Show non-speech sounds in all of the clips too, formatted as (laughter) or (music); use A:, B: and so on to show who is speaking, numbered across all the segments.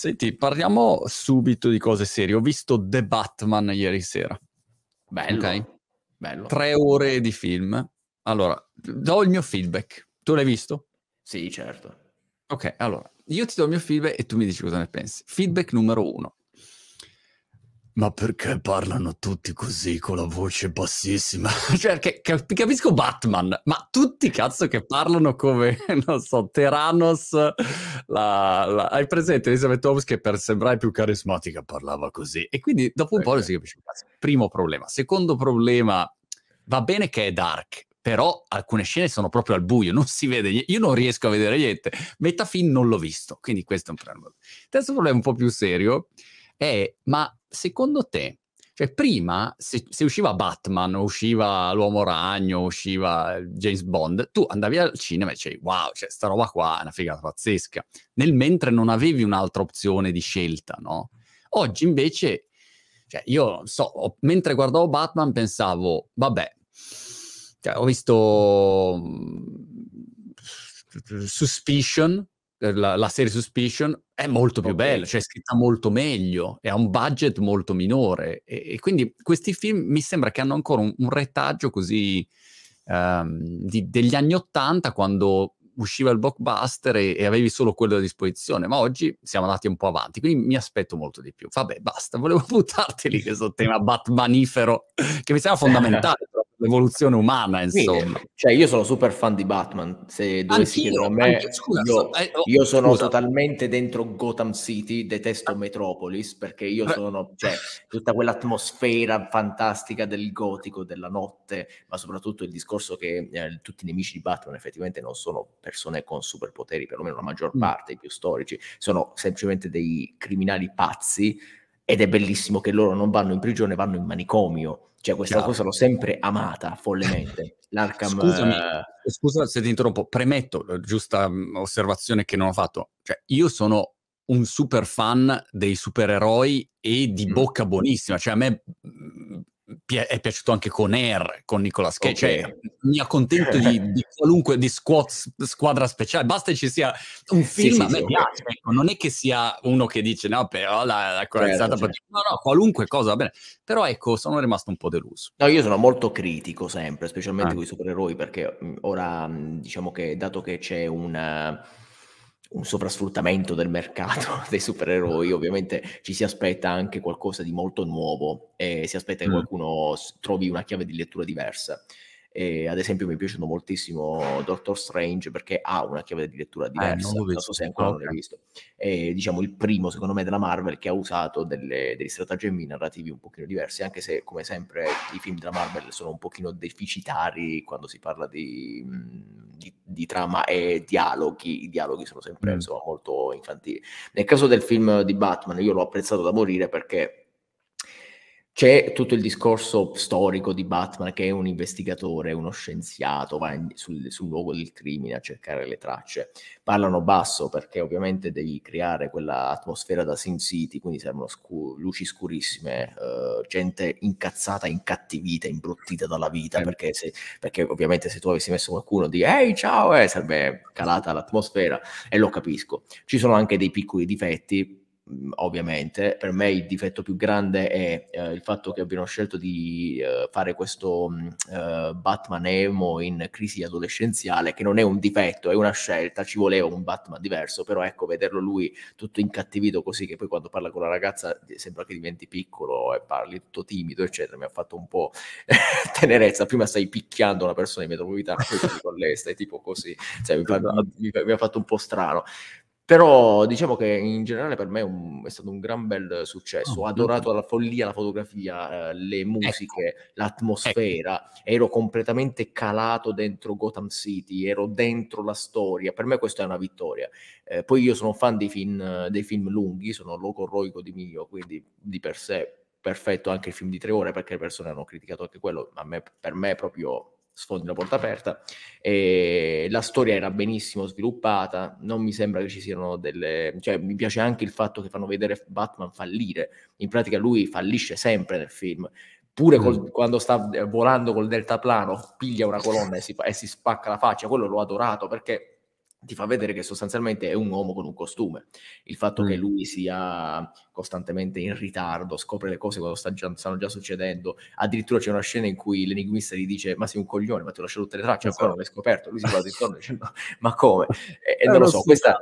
A: Senti, parliamo subito di cose serie. Ho visto The Batman ieri sera.
B: Bello.
A: Ok?
B: Bello.
A: Tre ore di film. Allora, do il mio feedback. Tu l'hai visto?
B: Sì, certo.
A: Ok, allora, io ti do il mio feedback e tu mi dici cosa ne pensi. Feedback numero uno. Ma perché parlano tutti così con la voce bassissima? (laughs) cioè, che, cap- capisco Batman, ma tutti cazzo che parlano come, (laughs) non so, Teranos, la, la... hai presente Elizabeth Holmes che per sembrare più carismatica parlava così? E quindi dopo un po'
B: Ok.
A: si capisce. cazzo. Primo problema. Secondo problema, va bene che è dark, però alcune scene sono proprio al buio, non si vede niente. Io non riesco a vedere niente. Metà film non l'ho visto, quindi questo è un problema. Terzo problema un po' più serio è, ma secondo te, cioè prima se, se usciva Batman, o usciva l'Uomo Ragno, o usciva James Bond, tu andavi al cinema e dicevi wow, cioè sta roba qua è una figata pazzesca. Nel mentre non avevi un'altra opzione di scelta, no? Oggi invece, cioè io so, mentre guardavo Batman pensavo, vabbè, cioè, ho visto mm, Suspicion, la, la serie Suspicion, è molto più bella, cioè è scritta molto meglio, e ha un budget molto minore. E, e quindi questi film mi sembra che hanno ancora un, un retaggio così ehm, di- degli anni Ottanta, quando usciva il blockbuster e, e avevi solo quello a disposizione, ma oggi siamo andati un po' avanti, quindi mi aspetto molto di più. Vabbè, basta, (laughs) volevo buttarti lì questo tema batmanifero, che mi sembra fondamentale (laughs) l'evoluzione umana,
B: Sì,
A: insomma.
B: cioè io sono super fan di Batman, se dovessi chiedere a me,
A: scusa,
B: io,
A: eh, oh,
B: io sono
A: scusa.
B: totalmente dentro Gotham City, detesto Metropolis perché io sono, cioè, tutta quell'atmosfera fantastica del gotico, della notte, ma soprattutto il discorso che eh, tutti i nemici di Batman effettivamente non sono persone con superpoteri, perlomeno la maggior
A: Mm.
B: parte, i più storici, sono semplicemente dei criminali pazzi ed è bellissimo che loro non vanno in prigione, vanno in manicomio. Cioè, questa
A: Chiaro.
B: cosa l'ho sempre amata follemente. L'Arkham.
A: Scusami,
B: eh,
A: Scusa se ti interrompo, premetto, eh, giusta mm, osservazione che non ho fatto. Cioè, io sono un super fan dei supereroi e di
B: Mm.
A: bocca buonissima. Cioè, a me mm, pi- è piaciuto anche con Air, con Nicolas Cage.
B: Ok.
A: Cioè, mi accontento di, (laughs) di qualunque di squad- squadra speciale. Basta che ci sia un film,
B: sì,
A: a me
B: sì,
A: piace. ecco, non è che sia uno che dice no, però la, la corazzata
B: Certo,
A: pot- No, no, qualunque cosa va bene. Però ecco, sono rimasto un po' deluso.
B: No, io sono molto critico sempre, specialmente
A: Ah.
B: con i supereroi, perché ora diciamo che dato che c'è un, eh, un sovrasfruttamento del mercato (laughs) dei supereroi, ovviamente ci si aspetta anche qualcosa di molto nuovo e si aspetta che
A: Mm.
B: qualcuno trovi una chiave di lettura diversa. E ad esempio mi è piaciuto moltissimo Doctor Strange perché ha una chiave di lettura diversa,
A: Eh, non
B: so se ancora non l'hai visto. È diciamo il primo secondo me della Marvel che ha usato delle, degli stratagemmi narrativi un pochino diversi, anche se come sempre i film della Marvel sono un pochino deficitari quando si parla di, mh, di- di trama e dialoghi, i dialoghi sono sempre
A: Mm.
B: insomma, molto infantili. Nel caso del film di Batman io l'ho apprezzato da morire perché c'è tutto il discorso storico di Batman che è un investigatore, uno scienziato, va in- sul, sul luogo del crimine a cercare le tracce. Parlano basso perché ovviamente devi creare quella atmosfera da Sin City, quindi servono scu- luci scurissime, eh, gente incazzata, incattivita, imbruttita dalla vita,
A: Eh.
B: perché, se- perché ovviamente se tu avessi messo qualcuno di ehi ciao, eh, sarebbe calata l'atmosfera e lo capisco. Ci sono anche dei piccoli difetti, ovviamente. Per me il difetto più grande è eh, il fatto che abbiano scelto di eh, fare questo mh, eh, Batman emo in crisi adolescenziale, che non è un difetto, è una scelta, ci voleva un Batman diverso, però ecco, vederlo lui tutto incattivito così, che poi quando parla con la ragazza eh, sembra che diventi piccolo e parli tutto timido, eccetera, mi ha fatto un po' (laughs) tenerezza. Prima stai picchiando una persona in metropolitana, poi parli con lei, stai tipo così, cioè, mi, fa-
A: Esatto.
B: mi- mi ha fatto un po' strano. Però diciamo che in generale per me è, un- è stato un gran bel successo. Ho
A: Oh,
B: adorato la follia, la fotografia, eh, le musiche,
A: Ecco.
B: l'atmosfera. Ero completamente calato dentro Gotham City, ero dentro la storia. Per me questa è una vittoria. Eh, poi io sono fan dei film, dei film lunghi, sono logorroico di mio, quindi di per sé perfetto anche il film di tre ore perché le persone hanno criticato anche quello, ma me, per me è proprio sfondi una porta aperta. E la storia era benissimo sviluppata, non mi sembra che ci siano delle... cioè mi piace anche il fatto che fanno vedere Batman fallire, in pratica lui fallisce sempre nel film, pure col-
A: Mm.
B: quando sta eh, volando col deltaplano piglia una colonna e si, fa- e si spacca la faccia, quello l'ho adorato perché ti fa vedere che sostanzialmente è un uomo con un costume. Il fatto mm. che lui sia costantemente in ritardo, scopre le cose quando sta già, stanno già succedendo. Addirittura c'è una scena in cui l'enigmista gli dice: Ma sei un coglione, ma ti ho lasciato tutte le tracce, ancora non l'hai scoperto. Lui si guarda intorno e dice: (laughs) Ma come? E, e non lo so, questa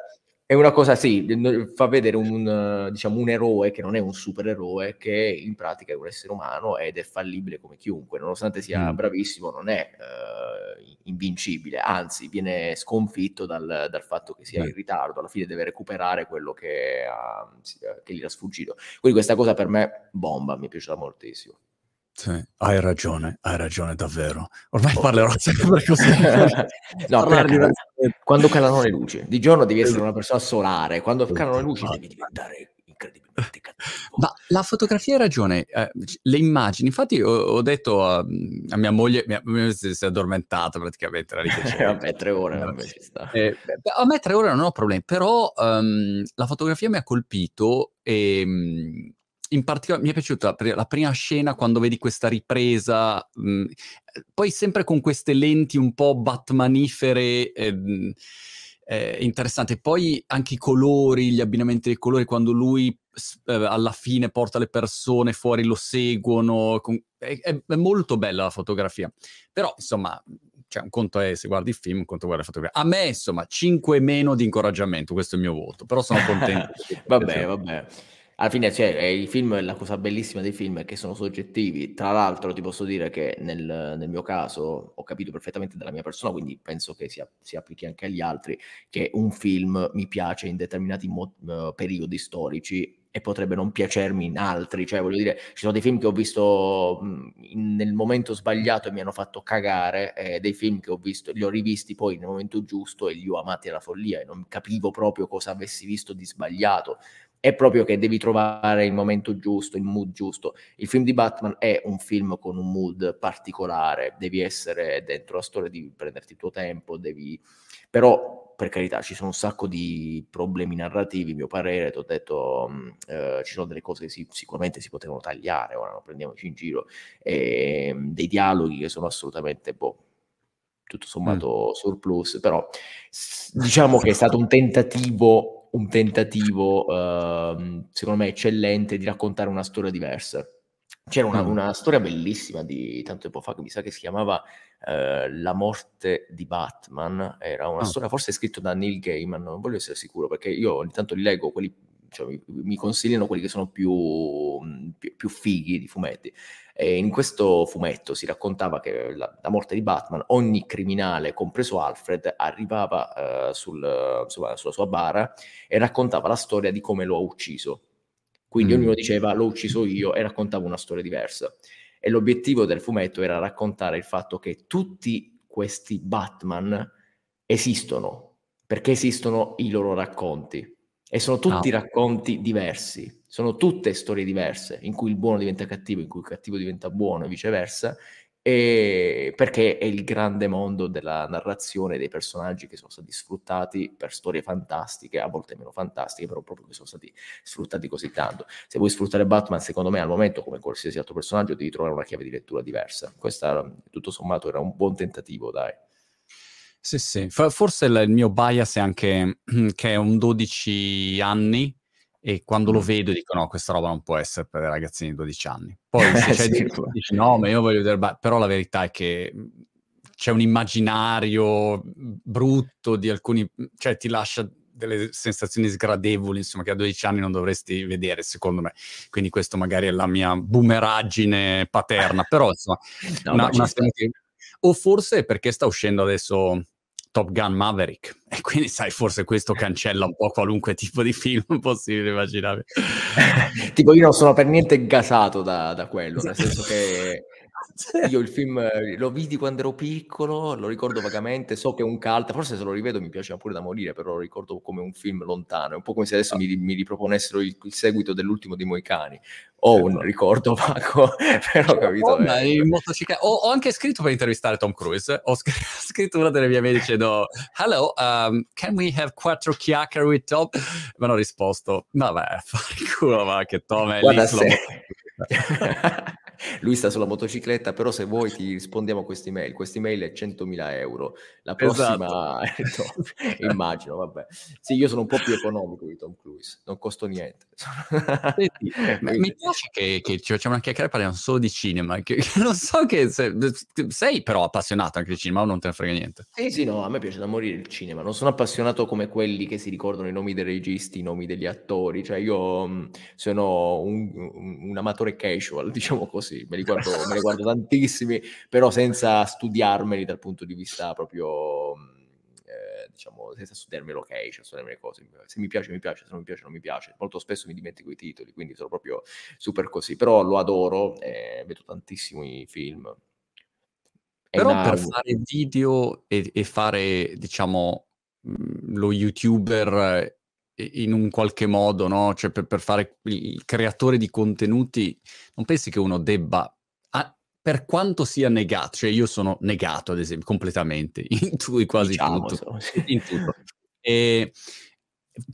B: è una cosa, sì, fa vedere un, diciamo, un eroe che non è un supereroe, che in pratica è un essere umano ed è fallibile come chiunque, nonostante sia mm. bravissimo, non è uh, invincibile, anzi viene sconfitto dal, dal fatto che sia mm. in ritardo, alla fine deve recuperare quello che, ha, che gli era sfuggito. Quindi questa cosa per me, bomba, mi è piaciuta moltissimo.
A: Sì, hai ragione, hai ragione davvero. Ormai oh. parlerò sempre così. (laughs)
B: no, calano, (laughs) quando calano le luci. Di giorno devi essere una persona solare, quando calano le luci devi diventare incredibilmente cattivo.
A: Ma la fotografia hai ragione, eh, le immagini, infatti ho, ho detto a, a, mia moglie, mia, mia si è addormentata praticamente,
B: me (laughs) tre ore non ci sta.
A: Eh, a me tre ore non ho problemi, però um, la fotografia mi ha colpito e... In particolare mi è piaciuta la prima scena quando vedi questa ripresa, mh, mhmm, poi sempre con queste lenti un po' batmanifere. Eh, eh, interessante. Poi anche i colori, gli abbinamenti dei colori, quando lui eh, alla fine porta le persone fuori, lo seguono. Con... È, è, è, molto bella la fotografia. Però, insomma, cioè, un conto è se guardi il film, un conto è guardare la fotografia. A me, insomma, 5 meno di incoraggiamento, questo è il mio voto. Però sono contento. (laughs)
B: vabbè, vabbè alla fine cioè, i film, la cosa bellissima dei film è che sono soggettivi. Tra l'altro ti posso dire che nel, nel mio caso ho capito perfettamente della mia persona, quindi penso che si, si applichi anche agli altri, che un film mi piace in determinati mo- uh, periodi storici e potrebbe non piacermi in altri. Cioè, voglio dire, ci sono dei film che ho visto mh, in, nel momento sbagliato e mi hanno fatto cagare, e dei film che ho visto, li ho rivisti poi nel momento giusto e li ho amati alla follia e non capivo proprio cosa avessi visto di sbagliato è proprio che devi trovare il momento giusto, il mood giusto. Il film di Batman è un film con un mood particolare, devi essere dentro la storia, devi prenderti il tuo tempo, devi... però per carità ci sono un sacco di problemi narrativi, mio parere, ti ho detto mm, eh, ci sono delle cose che si, sicuramente si potevano tagliare, ora non prendiamoci in giro, e, mm, dei dialoghi che sono assolutamente boh, tutto sommato mm. surplus, però diciamo che è stato un tentativo un tentativo, uh, secondo me, eccellente di raccontare una storia diversa. C'era una, mm. una, storia bellissima di tanto tempo fa che mi sa che si chiamava uh, La morte di Batman. Era una oh. storia forse scritta da Neil Gaiman, non voglio essere sicuro perché io ogni tanto li leggo, quelli, cioè, mi, mi, consigliano quelli che sono più, più, fighi di fumetti. E in questo fumetto si raccontava che la, la, morte di Batman, ogni criminale, compreso Alfred, arrivava uh, sul, sulla, sulla sua bara e raccontava la storia di come lo ha ucciso. Quindi mm. ognuno diceva l'ho ucciso io e raccontava una storia diversa. E l'obiettivo del fumetto era raccontare il fatto che tutti questi Batman esistono, perché esistono i loro racconti. E sono tutti ah. racconti diversi, sono tutte storie diverse, in cui il buono diventa cattivo, in cui il cattivo diventa buono e viceversa, e perché è il grande mondo della narrazione dei personaggi che sono stati sfruttati per storie fantastiche, a volte meno fantastiche, però proprio che sono stati sfruttati così tanto. Se vuoi sfruttare Batman, secondo me al momento, come qualsiasi altro personaggio, devi trovare una chiave di lettura diversa. Questa, tutto sommato, era un buon tentativo, dai.
A: Sì, sì, forse il mio bias è anche (clears throat) che è un 12 anni e quando lo vedo dico no, questa roba non può essere per ragazzini di 12 anni. Poi se c'è sì, dici no, ma io voglio vedere, però la verità è che c'è un immaginario brutto di alcuni, cioè ti lascia delle sensazioni sgradevoli, insomma, che a 12 anni non dovresti vedere, secondo me. Quindi questo magari è la mia boomeraggine paterna, però insomma, (laughs) no, una, una che... o forse perché sta uscendo adesso Top Gun Maverick. E quindi, sai, forse questo cancella un po' qualunque tipo di film (laughs) possibile immaginare. (laughs)
B: tipo, io non sono per niente gasato da, da quello, nel senso che io il film lo vidi quando ero piccolo, lo ricordo vagamente, so che è un cult, forse se lo rivedo mi piaceva pure da morire, però lo ricordo come un film lontano, è un po' come se adesso mi, mi riproponessero il, il, seguito dell'ultimo dei Moicani. Ho un esatto. ricordo vago, (laughs) però capito. Oh,
A: eh. ho, ho, anche scritto per intervistare Tom Cruise, ho (laughs) scritto una delle mie mail dicendo Hello, um, can we have quattro chiacchiere with Tom? Mi hanno risposto, vabbè, (laughs) fai culo, ma che Tom è
B: Guarda, lì. Lui sta sulla motocicletta, però se vuoi ti rispondiamo a questa email. Questa email è 100.000 euro. La prossima, esatto. (laughs) no, immagino, vabbè. Sì, io sono un po' più economico di Tom Cruise, non costo niente.
A: Senti, (laughs) mi piace che, che, ci facciamo una chiacchierata e parliamo solo di cinema. Che, che (laughs) non so che se, sei però appassionato anche di cinema o non te ne frega niente?
B: Sì, sì, no, a me piace da morire il cinema. Non sono appassionato come quelli che si ricordano i nomi dei registi, i nomi degli attori. Cioè io mh, sono un, un, un amatore casual, diciamo così. Me li guardo, me li guardo tantissimi, però senza studiarmeli dal punto di vista proprio eh, diciamo, senza studiarmi location, studiarmi le cose. Se mi piace, mi piace, se non mi piace, non mi piace. Molto spesso mi dimentico i titoli, quindi sono proprio super così. Però lo adoro, eh, vedo tantissimi film.
A: Però per fare video e, e fare, diciamo, mm, lo youtuber in un qualche modo, no? Cioè per, per, fare il creatore di contenuti, non pensi che uno debba, ah, per quanto sia negato, cioè io sono negato ad esempio completamente (laughs) in, tu, quasi diciamo, tutto, in tutto. E,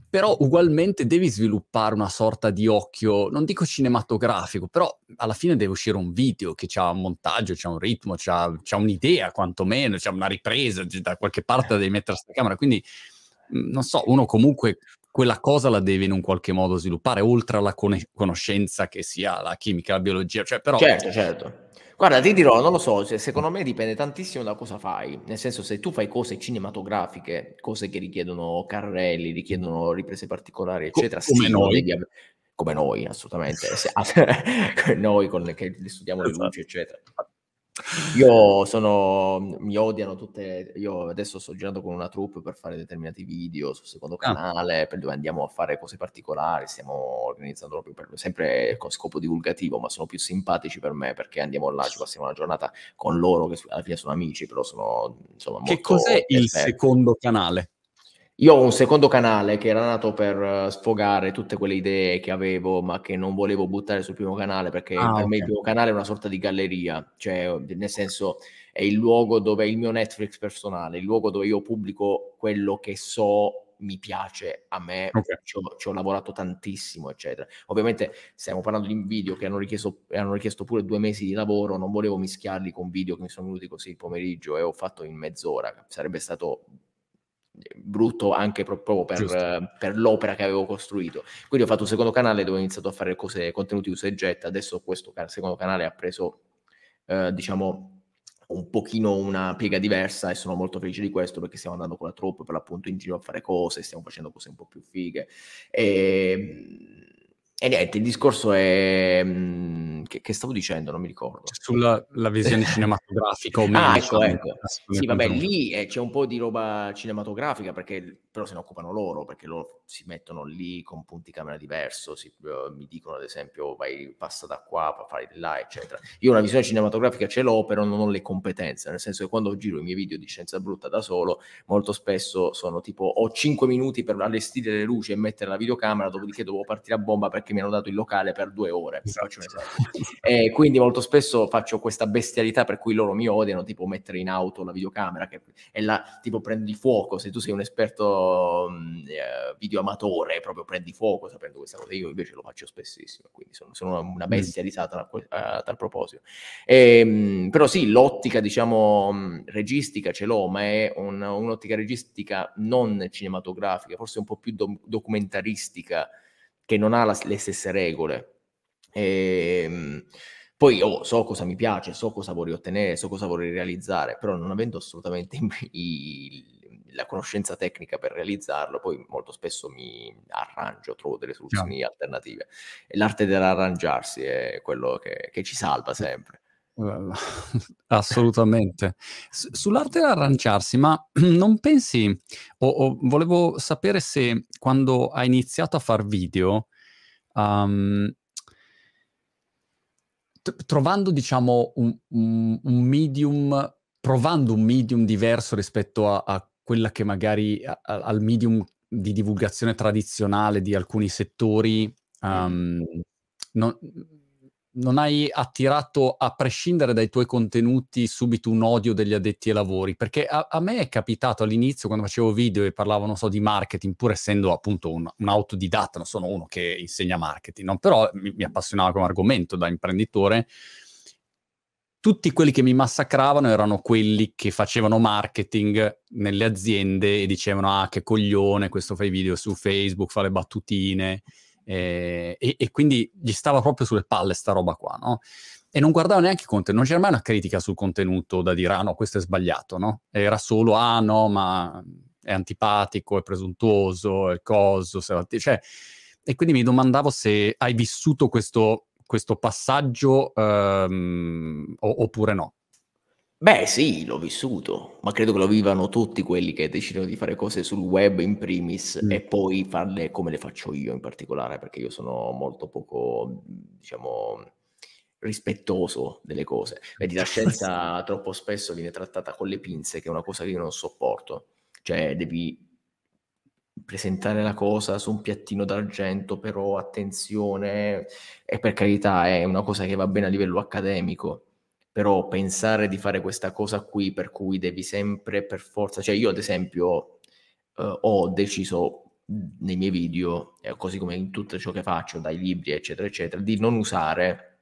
A: però ugualmente devi sviluppare una sorta di occhio, non dico cinematografico, però alla fine deve uscire un video che ha un montaggio, c'ha un ritmo, c'ha, c'ha un'idea quantomeno, c'ha una ripresa, da qualche parte devi mettere questa camera, quindi non so, uno comunque quella cosa la deve in un qualche modo sviluppare, oltre alla con- conoscenza che sia la chimica, la biologia, cioè però...
B: Certo, certo. Guarda, ti dirò, non lo so, cioè, secondo me dipende tantissimo da cosa fai, nel senso se tu fai cose cinematografiche, cose che richiedono carrelli, richiedono riprese particolari, eccetera,
A: come noi.
B: Devi, come noi, assolutamente, (laughs) (laughs) noi con le, che studiamo le luci, eccetera. Io sono, mi odiano tutte, io adesso sto girando con una troupe per fare determinati video sul secondo ah. canale, ah. per dove andiamo a fare cose particolari, stiamo organizzando proprio per, sempre con scopo divulgativo, ma sono più simpatici per me perché andiamo là, ci passiamo una giornata con loro, che alla fine sono amici, però sono insomma
A: Che cos'è il secondo canale?
B: Io ho un secondo canale che era nato per eh, sfogare tutte quelle idee che avevo, ma che non volevo buttare sul primo canale perché ah, per okay. me il primo canale è una sorta di galleria, cioè nel senso è il luogo dove è il mio Netflix personale, il luogo dove io pubblico quello che so mi piace a me, okay. ci, ho, ci, ho, lavorato tantissimo, eccetera. Ovviamente stiamo parlando di video che hanno richiesto, hanno richiesto pure due mesi di lavoro, non volevo mischiarli con video che mi sono venuti così il pomeriggio e ho fatto in mezz'ora, sarebbe stato brutto anche proprio per, per, l'opera che avevo costruito. Quindi ho fatto un secondo canale dove ho iniziato a fare cose, contenuti usa e getta. Adesso questo secondo canale ha preso, eh, diciamo, un pochino una piega diversa e sono molto felice di questo perché stiamo andando con la troupe per l'appunto in giro a fare cose, stiamo facendo cose un po' più fighe. E, ehm, e niente, il discorso è... Mh, che, che, stavo dicendo? Non mi ricordo.
A: Sulla visione cinematografica o (laughs)
B: meno. Ah, ecco, ecco. Sì, vabbè, lì eh, c'è un po' di roba cinematografica, perché però se ne occupano loro, perché loro si mettono lì con punti camera diverso, si, uh, mi dicono ad esempio vai, passa da qua, fare di là, eccetera. Io una visione cinematografica ce l'ho, però non ho le competenze, nel senso che quando giro i miei video di scienza brutta da solo, molto spesso sono tipo ho 5 minuti per allestire le luci e mettere la videocamera, dopodiché devo partire a bomba perché mi hanno dato il locale per due ore. Esatto. e quindi molto spesso faccio questa bestialità per cui loro mi odiano, tipo mettere in auto la videocamera, che è la tipo prendi fuoco, se tu sei un esperto mm, eh, video amatore, proprio prendi fuoco sapendo questa cosa, io invece lo faccio spessissimo, quindi sono, sono una bestia mm. risata a, a, tal proposito. E, ehm, però sì, l'ottica diciamo mm, registica ce l'ho, ma è un, un'ottica registica non cinematografica, forse un po' più do- documentaristica, che non ha la, le stesse regole. E, ehm, poi oh, so cosa mi piace, so cosa vorrei ottenere, so cosa vorrei realizzare, però non avendo assolutamente (laughs) i, la conoscenza tecnica per realizzarlo, poi molto spesso mi arrangio, trovo delle soluzioni yeah. alternative. E l'arte dell'arrangiarsi è quello che, che ci salva sempre. (laughs)
A: Assolutamente. S- sull'arte dell'arrangiarsi, ma (clears throat) non pensi, o, o, volevo sapere se quando hai iniziato a far video, um, t- trovando diciamo un, un, un, medium, provando un medium diverso rispetto a, a quella che magari a, a, al medium di divulgazione tradizionale di alcuni settori, um, non, non hai attirato, a prescindere dai tuoi contenuti, subito un odio degli addetti ai lavori? Perché a, a me è capitato all'inizio, quando facevo video e parlavo, non so, di marketing, pur essendo appunto un, un autodidatta, non sono uno che insegna marketing, no? però mi, mi appassionava come argomento da imprenditore, tutti quelli che mi massacravano erano quelli che facevano marketing nelle aziende e dicevano ah che coglione, questo fai video su Facebook, fa le battutine eh, e, e, quindi gli stava proprio sulle palle sta roba qua, no? E non guardava neanche il contenuto, non c'era mai una critica sul contenuto da dire ah no, questo è sbagliato, no? Era solo ah no, ma è antipatico, è presuntuoso, è coso, cioè... E quindi mi domandavo se hai vissuto questo questo passaggio um, oppure no?
B: Beh, sì, l'ho vissuto, ma credo che lo vivano tutti quelli che decidono di fare cose sul web in primis mm. e poi farle come le faccio io in particolare, perché io sono molto poco, diciamo, rispettoso delle cose. Vedi, la (laughs) scienza troppo spesso viene trattata con le pinze, che è una cosa che io non sopporto. Cioè, devi presentare la cosa su un piattino d'argento, però attenzione, e per carità è una cosa che va bene a livello accademico, però pensare di fare questa cosa qui per cui devi sempre per forza, cioè io ad esempio eh, ho deciso nei miei video, eh, così come in tutto ciò che faccio, dai libri eccetera eccetera, di non usare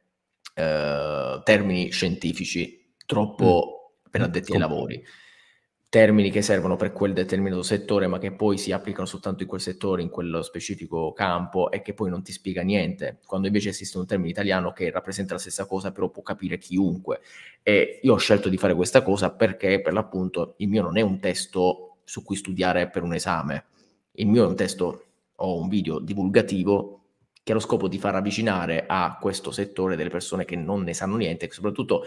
B: eh, termini scientifici troppo mm. per addetti ai lavori termini che servono per quel determinato settore, ma che poi si applicano soltanto in quel settore, in quello specifico campo e che poi non ti spiega niente, quando invece esiste un termine italiano che rappresenta la stessa cosa, però può capire chiunque. E io ho scelto di fare questa cosa perché per l'appunto il mio non è un testo su cui studiare per un esame, il mio è un testo o un video divulgativo che ha lo scopo di far avvicinare a questo settore delle persone che non ne sanno niente, che soprattutto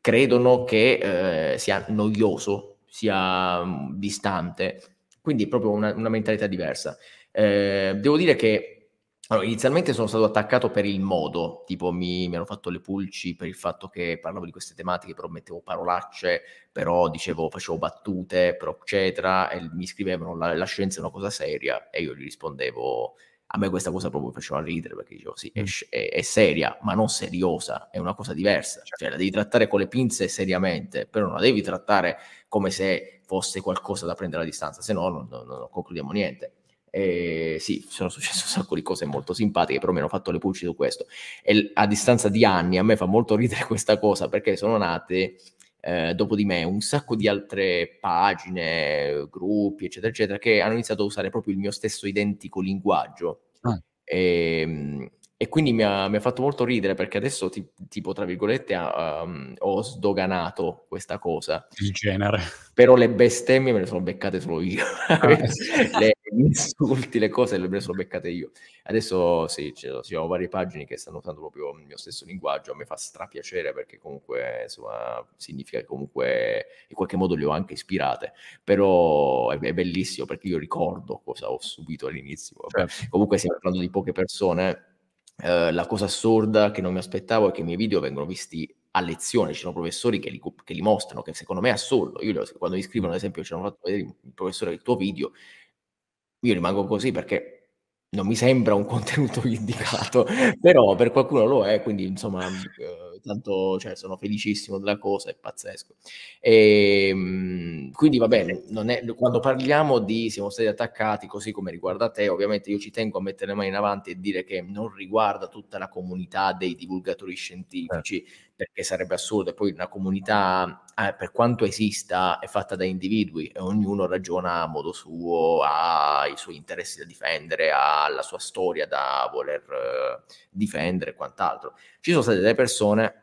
B: credono che eh, sia noioso sia mh, distante, quindi è proprio una, una mentalità diversa. Eh, devo dire che allora, inizialmente sono stato attaccato per il modo, tipo mi, mi, hanno fatto le pulci per il fatto che parlavo di queste tematiche, però mettevo parolacce, però dicevo, facevo battute, però eccetera, e mi scrivevano la, la scienza è una cosa seria e io gli rispondevo a me questa cosa proprio faceva ridere perché dicevo sì, è, mm. è, è, seria, ma non seriosa, è una cosa diversa, certo. cioè la devi trattare con le pinze seriamente, però non la devi trattare come se fosse qualcosa da prendere a distanza, se no non, non, non concludiamo niente. E sì, sono successe un sacco di cose molto simpatiche, però mi hanno fatto le pulci su questo. E a distanza di anni a me fa molto ridere (laughs) questa cosa perché sono nate eh, dopo di me un sacco di altre pagine, gruppi, eccetera, eccetera, che hanno iniziato a usare proprio il mio stesso identico linguaggio. Ah. E, ehm, e, quindi mi ha, mi ha, fatto molto ridere perché adesso, ti, tipo, tra virgolette, um, ho sdoganato questa cosa.
A: Il genere.
B: Però le bestemmie me le sono beccate solo io. Ah, (laughs) le, gli insulti, le cose le me le sono beccate io. Adesso sì, ci sono varie pagine che stanno usando proprio il mio stesso linguaggio, a me fa strapiacere perché comunque insomma, significa che comunque in qualche modo le ho anche ispirate, però è, è bellissimo perché io ricordo cosa ho subito all'inizio. Certo. Comunque stiamo parlando di poche persone. Uh, la cosa assurda che non mi aspettavo è che i miei video vengono visti a lezione, ci sono professori che li, che li mostrano, che secondo me è assurdo. Io quando mi scrivono, ad esempio, ci hanno fatto vedere il professore del tuo video, io rimango così perché non mi sembra un (laughs) contenuto indicato, però per qualcuno lo è, quindi insomma, eh, tanto cioè, sono felicissimo della cosa, è pazzesco. E, ehm, quindi va bene, è, quando parliamo di siamo stati attaccati, così come riguarda te, ovviamente io ci tengo a mettere le mani in avanti e dire che non riguarda tutta la comunità dei divulgatori scientifici, eh perché sarebbe assurdo. E poi una comunità, eh, per quanto esista, è fatta da individui e ognuno ragiona a modo suo, ha i suoi interessi da difendere, ha la sua storia da voler eh, difendere e quant'altro. Ci sono state delle persone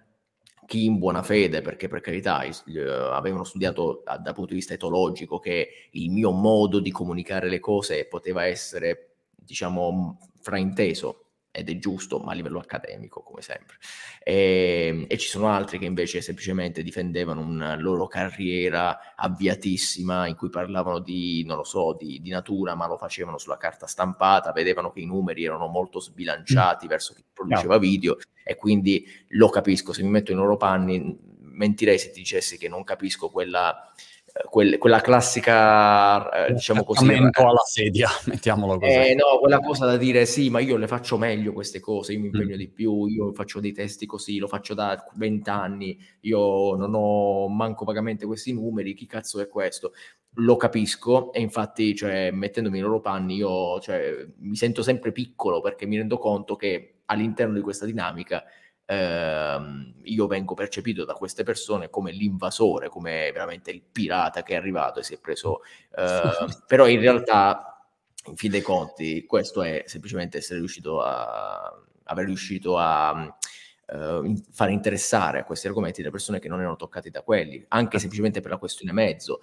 B: chi in buona fede, perché per carità eh, avevano studiato dal punto di vista etologico che il mio modo di comunicare le cose poteva essere, diciamo, frainteso ed è giusto, ma a livello accademico, come sempre. E, ehm, e, ci sono altri che invece semplicemente difendevano una loro carriera avviatissima, in cui parlavano di, non lo so, di, di natura, ma lo facevano sulla carta stampata, vedevano che i numeri erano molto sbilanciati mm. verso chi produceva no. video, e quindi lo capisco, se mi metto nei loro panni, mentirei se ti dicessi che non capisco quella quel, quella classica, eh, diciamo così...
A: alla sedia, (laughs) mettiamolo così.
B: Eh, no, quella cosa da dire sì, ma io le faccio meglio queste cose, io mi impegno mm. di più, io faccio dei testi così, lo faccio da vent'anni, io non ho manco vagamente questi numeri, chi cazzo è questo? Lo capisco e infatti, cioè, mettendomi nei loro panni, io cioè, mi sento sempre piccolo perché mi rendo conto che all'interno di questa dinamica ehm, io vengo percepito da queste persone come l'invasore, come veramente il pirata che è arrivato e si è preso... Eh, (laughs) però in realtà, in fin dei conti, questo è semplicemente essere riuscito a... aver riuscito a... Uh, fare interessare a questi argomenti le persone che non erano toccate da quelli, anche certo. semplicemente per la questione mezzo.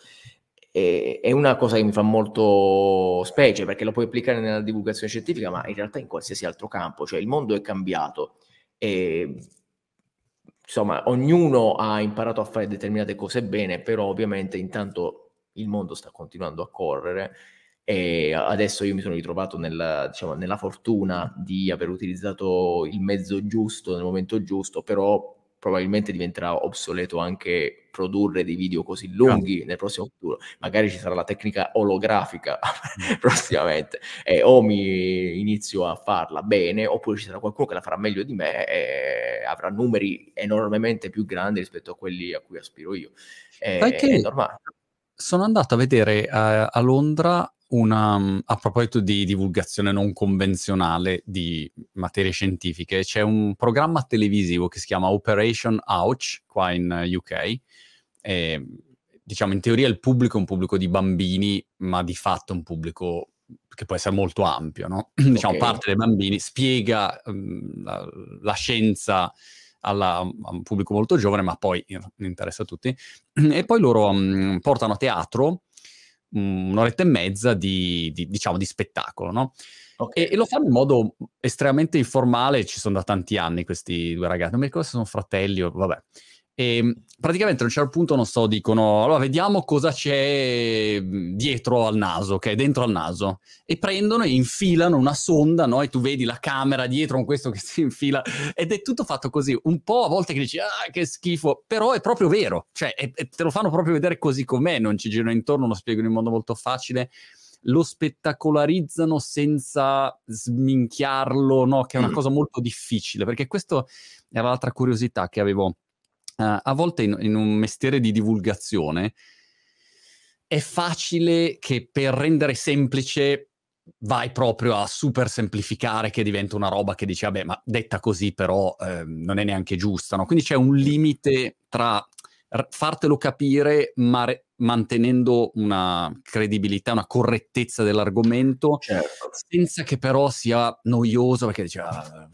B: E, è una cosa che mi fa molto specie perché lo puoi applicare nella divulgazione scientifica, ma in realtà in qualsiasi altro campo, cioè il mondo è cambiato e insomma ognuno ha imparato a fare determinate cose bene, però ovviamente intanto il mondo sta continuando a correre e adesso io mi sono ritrovato nella, diciamo, nella fortuna di aver utilizzato il mezzo giusto nel momento giusto, però probabilmente diventerà obsoleto anche produrre dei video così lunghi nel prossimo futuro. Magari ci sarà la tecnica olografica (laughs) (laughs) prossimamente e o mi inizio a farla bene oppure ci sarà qualcuno che la farà meglio di me e avrà numeri enormemente più grandi rispetto a quelli a cui aspiro io.
A: È, è normale. Sono andato a vedere uh, a Londra una, mm, a proposito di divulgazione non convenzionale di materie scientifiche, c'è un programma televisivo che si chiama Operation Ouch qua in UK. E, diciamo, in teoria il pubblico è un pubblico di bambini, ma di fatto è un pubblico che può essere molto ampio, no? (clears throat) diciamo, okay. parte dei bambini, spiega um, la, la, scienza alla, a un pubblico molto giovane, ma poi interessa a tutti. (clears throat) E poi loro um, portano a teatro un'oretta e mezza di, di, diciamo, di spettacolo, no? Okay. E, e, lo fanno in modo estremamente informale, ci sono da tanti anni questi due ragazzi, non mi ricordo se sono fratelli o vabbè. E ehm, praticamente a un certo punto, non so, dicono, allora vediamo cosa c'è dietro al naso, che è dentro al naso, e prendono e infilano una sonda, no? E tu vedi la camera dietro con questo che si infila, ed è tutto fatto così, un po' a volte che dici, ah, che schifo, però è proprio vero, cioè è, è, te lo fanno proprio vedere così com'è, non ci girano intorno, lo spiegano in modo molto facile, lo spettacolarizzano senza sminchiarlo, no? Che è una mm. cosa molto difficile, perché questo era l'altra curiosità che avevo uh, a volte in, in un mestiere di divulgazione è facile che per rendere semplice vai proprio a super semplificare che diventa una roba che dici, vabbè, ma detta così però eh, non è neanche giusta, no? Quindi c'è un limite tra r- fartelo capire, ma re- mantenendo una credibilità, una correttezza dell'argomento, certo. senza che però sia noioso, perché dici, ah,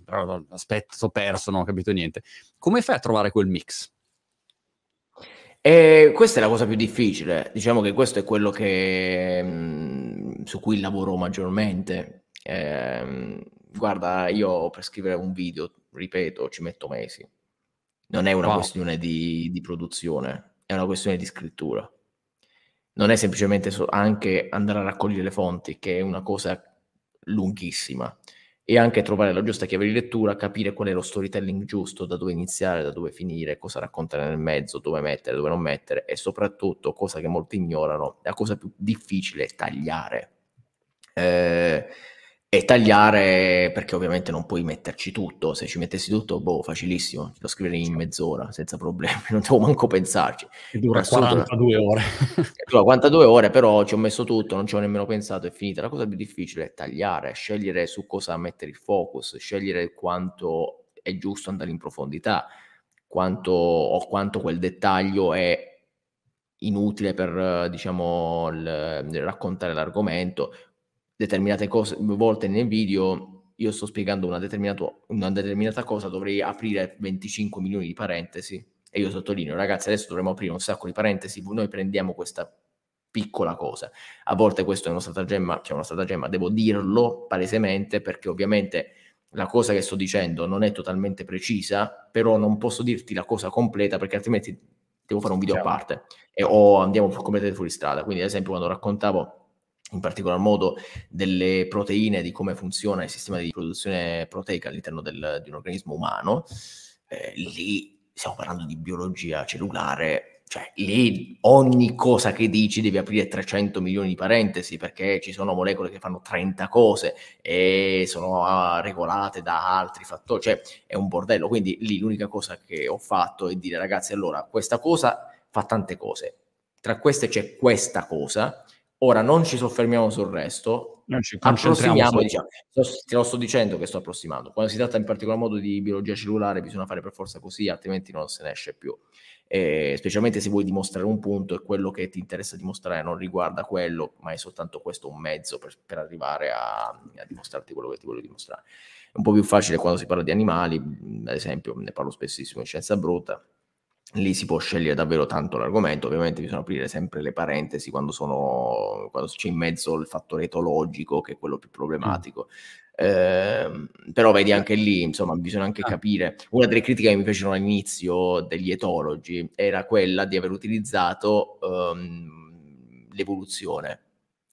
A: aspetta, sto perso, non ho capito niente. Come fai a trovare quel mix?
B: E questa è la cosa più difficile, diciamo che questo è quello che, mh, mm, su cui lavoro maggiormente. Eh, guarda, io per scrivere un video, ripeto, ci metto mesi. Non è una wow. questione di, di, produzione, è una questione di scrittura. Non è semplicemente so- anche andare a raccogliere le fonti, che è una cosa lunghissima e anche trovare la giusta chiave di lettura, capire qual è lo storytelling giusto, da dove iniziare, da dove finire, cosa raccontare nel mezzo, dove mettere, dove non mettere e soprattutto, cosa che molti ignorano, la cosa più difficile è tagliare. Eh, e tagliare perché ovviamente non puoi metterci tutto, se ci mettessi tutto, boh, facilissimo, lo scriverei in mezz'ora senza problemi, (laughs) non devo manco pensarci.
A: E dura 42 ore. (laughs)
B: dura 42 ore, però ci ho messo tutto, non ci ho nemmeno pensato, è finita. La cosa più difficile è tagliare, scegliere su cosa mettere il focus, scegliere quanto è giusto andare in profondità, quanto o quanto quel dettaglio è inutile per, diciamo, il, raccontare l'argomento, determinate cose, volte nel video io sto spiegando una, una determinata cosa, dovrei aprire 25 milioni di parentesi e io sottolineo, ragazzi, adesso dovremmo aprire un sacco di parentesi, noi prendiamo questa piccola cosa. A volte questo è uno stratagemma, cioè uno stratagemma, devo dirlo palesemente perché ovviamente la cosa che sto dicendo non è totalmente precisa, però non posso dirti la cosa completa perché altrimenti devo fare un video a parte e, o andiamo completamente fuori strada. Quindi ad esempio quando raccontavo in particolar modo delle proteine, di come funziona il sistema di produzione proteica all'interno del, di un organismo umano, eh, lì stiamo parlando di biologia cellulare, cioè lì ogni cosa che dici devi aprire 300 milioni di parentesi perché ci sono molecole che fanno 30 cose e sono ah, regolate da altri fattori, cioè è un bordello, quindi lì l'unica cosa che ho fatto è dire ragazzi allora questa cosa fa tante cose, tra queste c'è questa cosa, Ora non ci soffermiamo sul resto,
A: Non ci
B: approssimiamo,
A: concentriamo su
B: diciamo, te lo sto dicendo che sto approssimando. Quando si tratta in particolar modo di biologia cellulare bisogna fare per forza così, altrimenti non se ne esce più. Eh, specialmente se vuoi dimostrare un punto e quello che ti interessa dimostrare non riguarda quello, ma è soltanto questo un mezzo per, per arrivare a, a dimostrarti quello che ti voglio dimostrare. È un po' più facile quando si parla di animali, ad esempio, ne parlo spessissimo in scienza brutta, lì si può scegliere davvero tanto l'argomento, ovviamente bisogna aprire sempre le parentesi quando, sono, quando c'è in mezzo il fattore etologico, che è quello più problematico. Ehm, però vedi anche lì, insomma, bisogna anche
A: Ah.
B: capire. Una delle critiche che mi fecero all'inizio degli etologi era quella di aver utilizzato ehm, l'evoluzione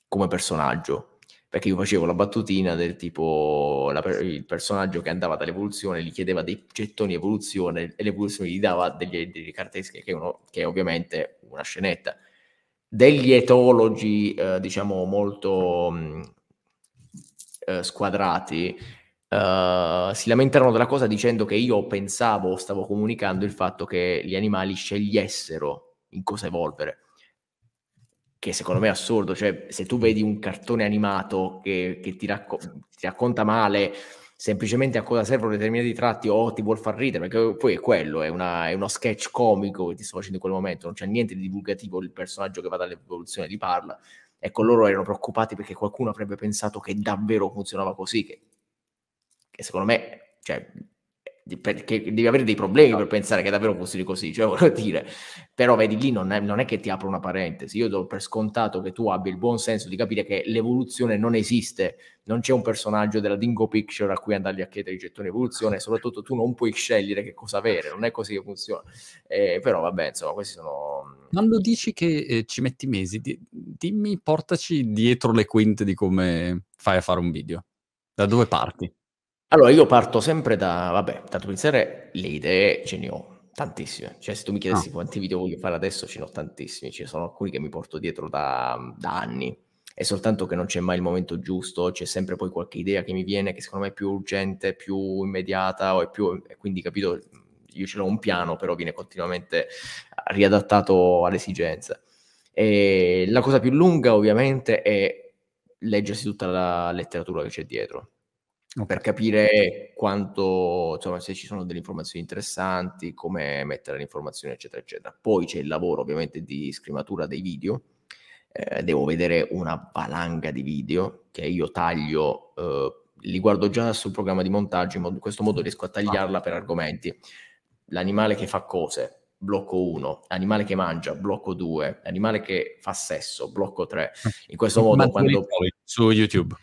B: come personaggio. Perché io facevo la battutina del tipo la il personaggio che andava dall'evoluzione gli chiedeva dei gettoni evoluzione e l'evoluzione gli dava degli, delle caratteristiche che, uno, che è ovviamente una scenetta. Degli etologi, eh, diciamo, molto mh, eh, squadrati, eh, si lamentarono della cosa dicendo che io pensavo, stavo comunicando il fatto che gli animali scegliessero in cosa evolvere. Che secondo me è assurdo, cioè se tu vedi un cartone animato che, che ti, racco- ti racconta male semplicemente a cosa servono determinati tratti o ti vuol far ridere, perché poi è quello, è, una- è uno sketch comico che ti sto facendo in quel momento, non c'è niente di divulgativo, il personaggio che va dall'evoluzione ti parla. Ecco, loro erano preoccupati perché qualcuno avrebbe pensato che davvero funzionava così, che, che secondo me, cioè, di- perché devi avere dei problemi per pensare che davvero funzioni così, cioè (laughs) voglio dire, però vedi lì non è, non è che ti apro una parentesi, io do per scontato che tu abbia il buon senso di capire che l'evoluzione non esiste, non c'è un personaggio della Dingo Picture a cui andargli a chiedere i gettoni evoluzione, e (laughs) soprattutto tu non puoi scegliere che cosa avere, non è così che funziona. Eh, però vabbè, insomma, questi sono...
A: Quando dici che eh, ci metti mesi, di- dimmi, portaci dietro le quinte di come fai a fare un video. Da dove parti?
B: Allora, io parto sempre da, vabbè, tanto per iniziare, le idee ce ne ho tantissime. Cioè, se tu mi chiedessi
A: Ah.
B: quanti video voglio fare adesso, ce ne ho tantissimi. Ne sono alcuni che mi porto dietro da, da anni. È soltanto che non c'è mai il momento giusto, c'è sempre poi qualche idea che mi viene che secondo me è più urgente, più immediata, o è più, quindi capito, io ce l'ho un piano, però viene continuamente riadattato all'esigenza. E la cosa più lunga, ovviamente, è leggersi tutta la letteratura che c'è dietro per capire quanto, insomma, se ci sono delle informazioni interessanti, come mettere le informazioni, eccetera, eccetera. Poi c'è il lavoro ovviamente di scrimatura dei video. Eh, devo vedere una valanga di video che io taglio, eh, li guardo già sul programma di montaggio, in, modo- in questo modo riesco a tagliarla per argomenti. L'animale che fa cose, blocco 1, animale che mangia, blocco 2, animale che fa sesso, blocco 3. In questo modo, quando
A: su YouTube.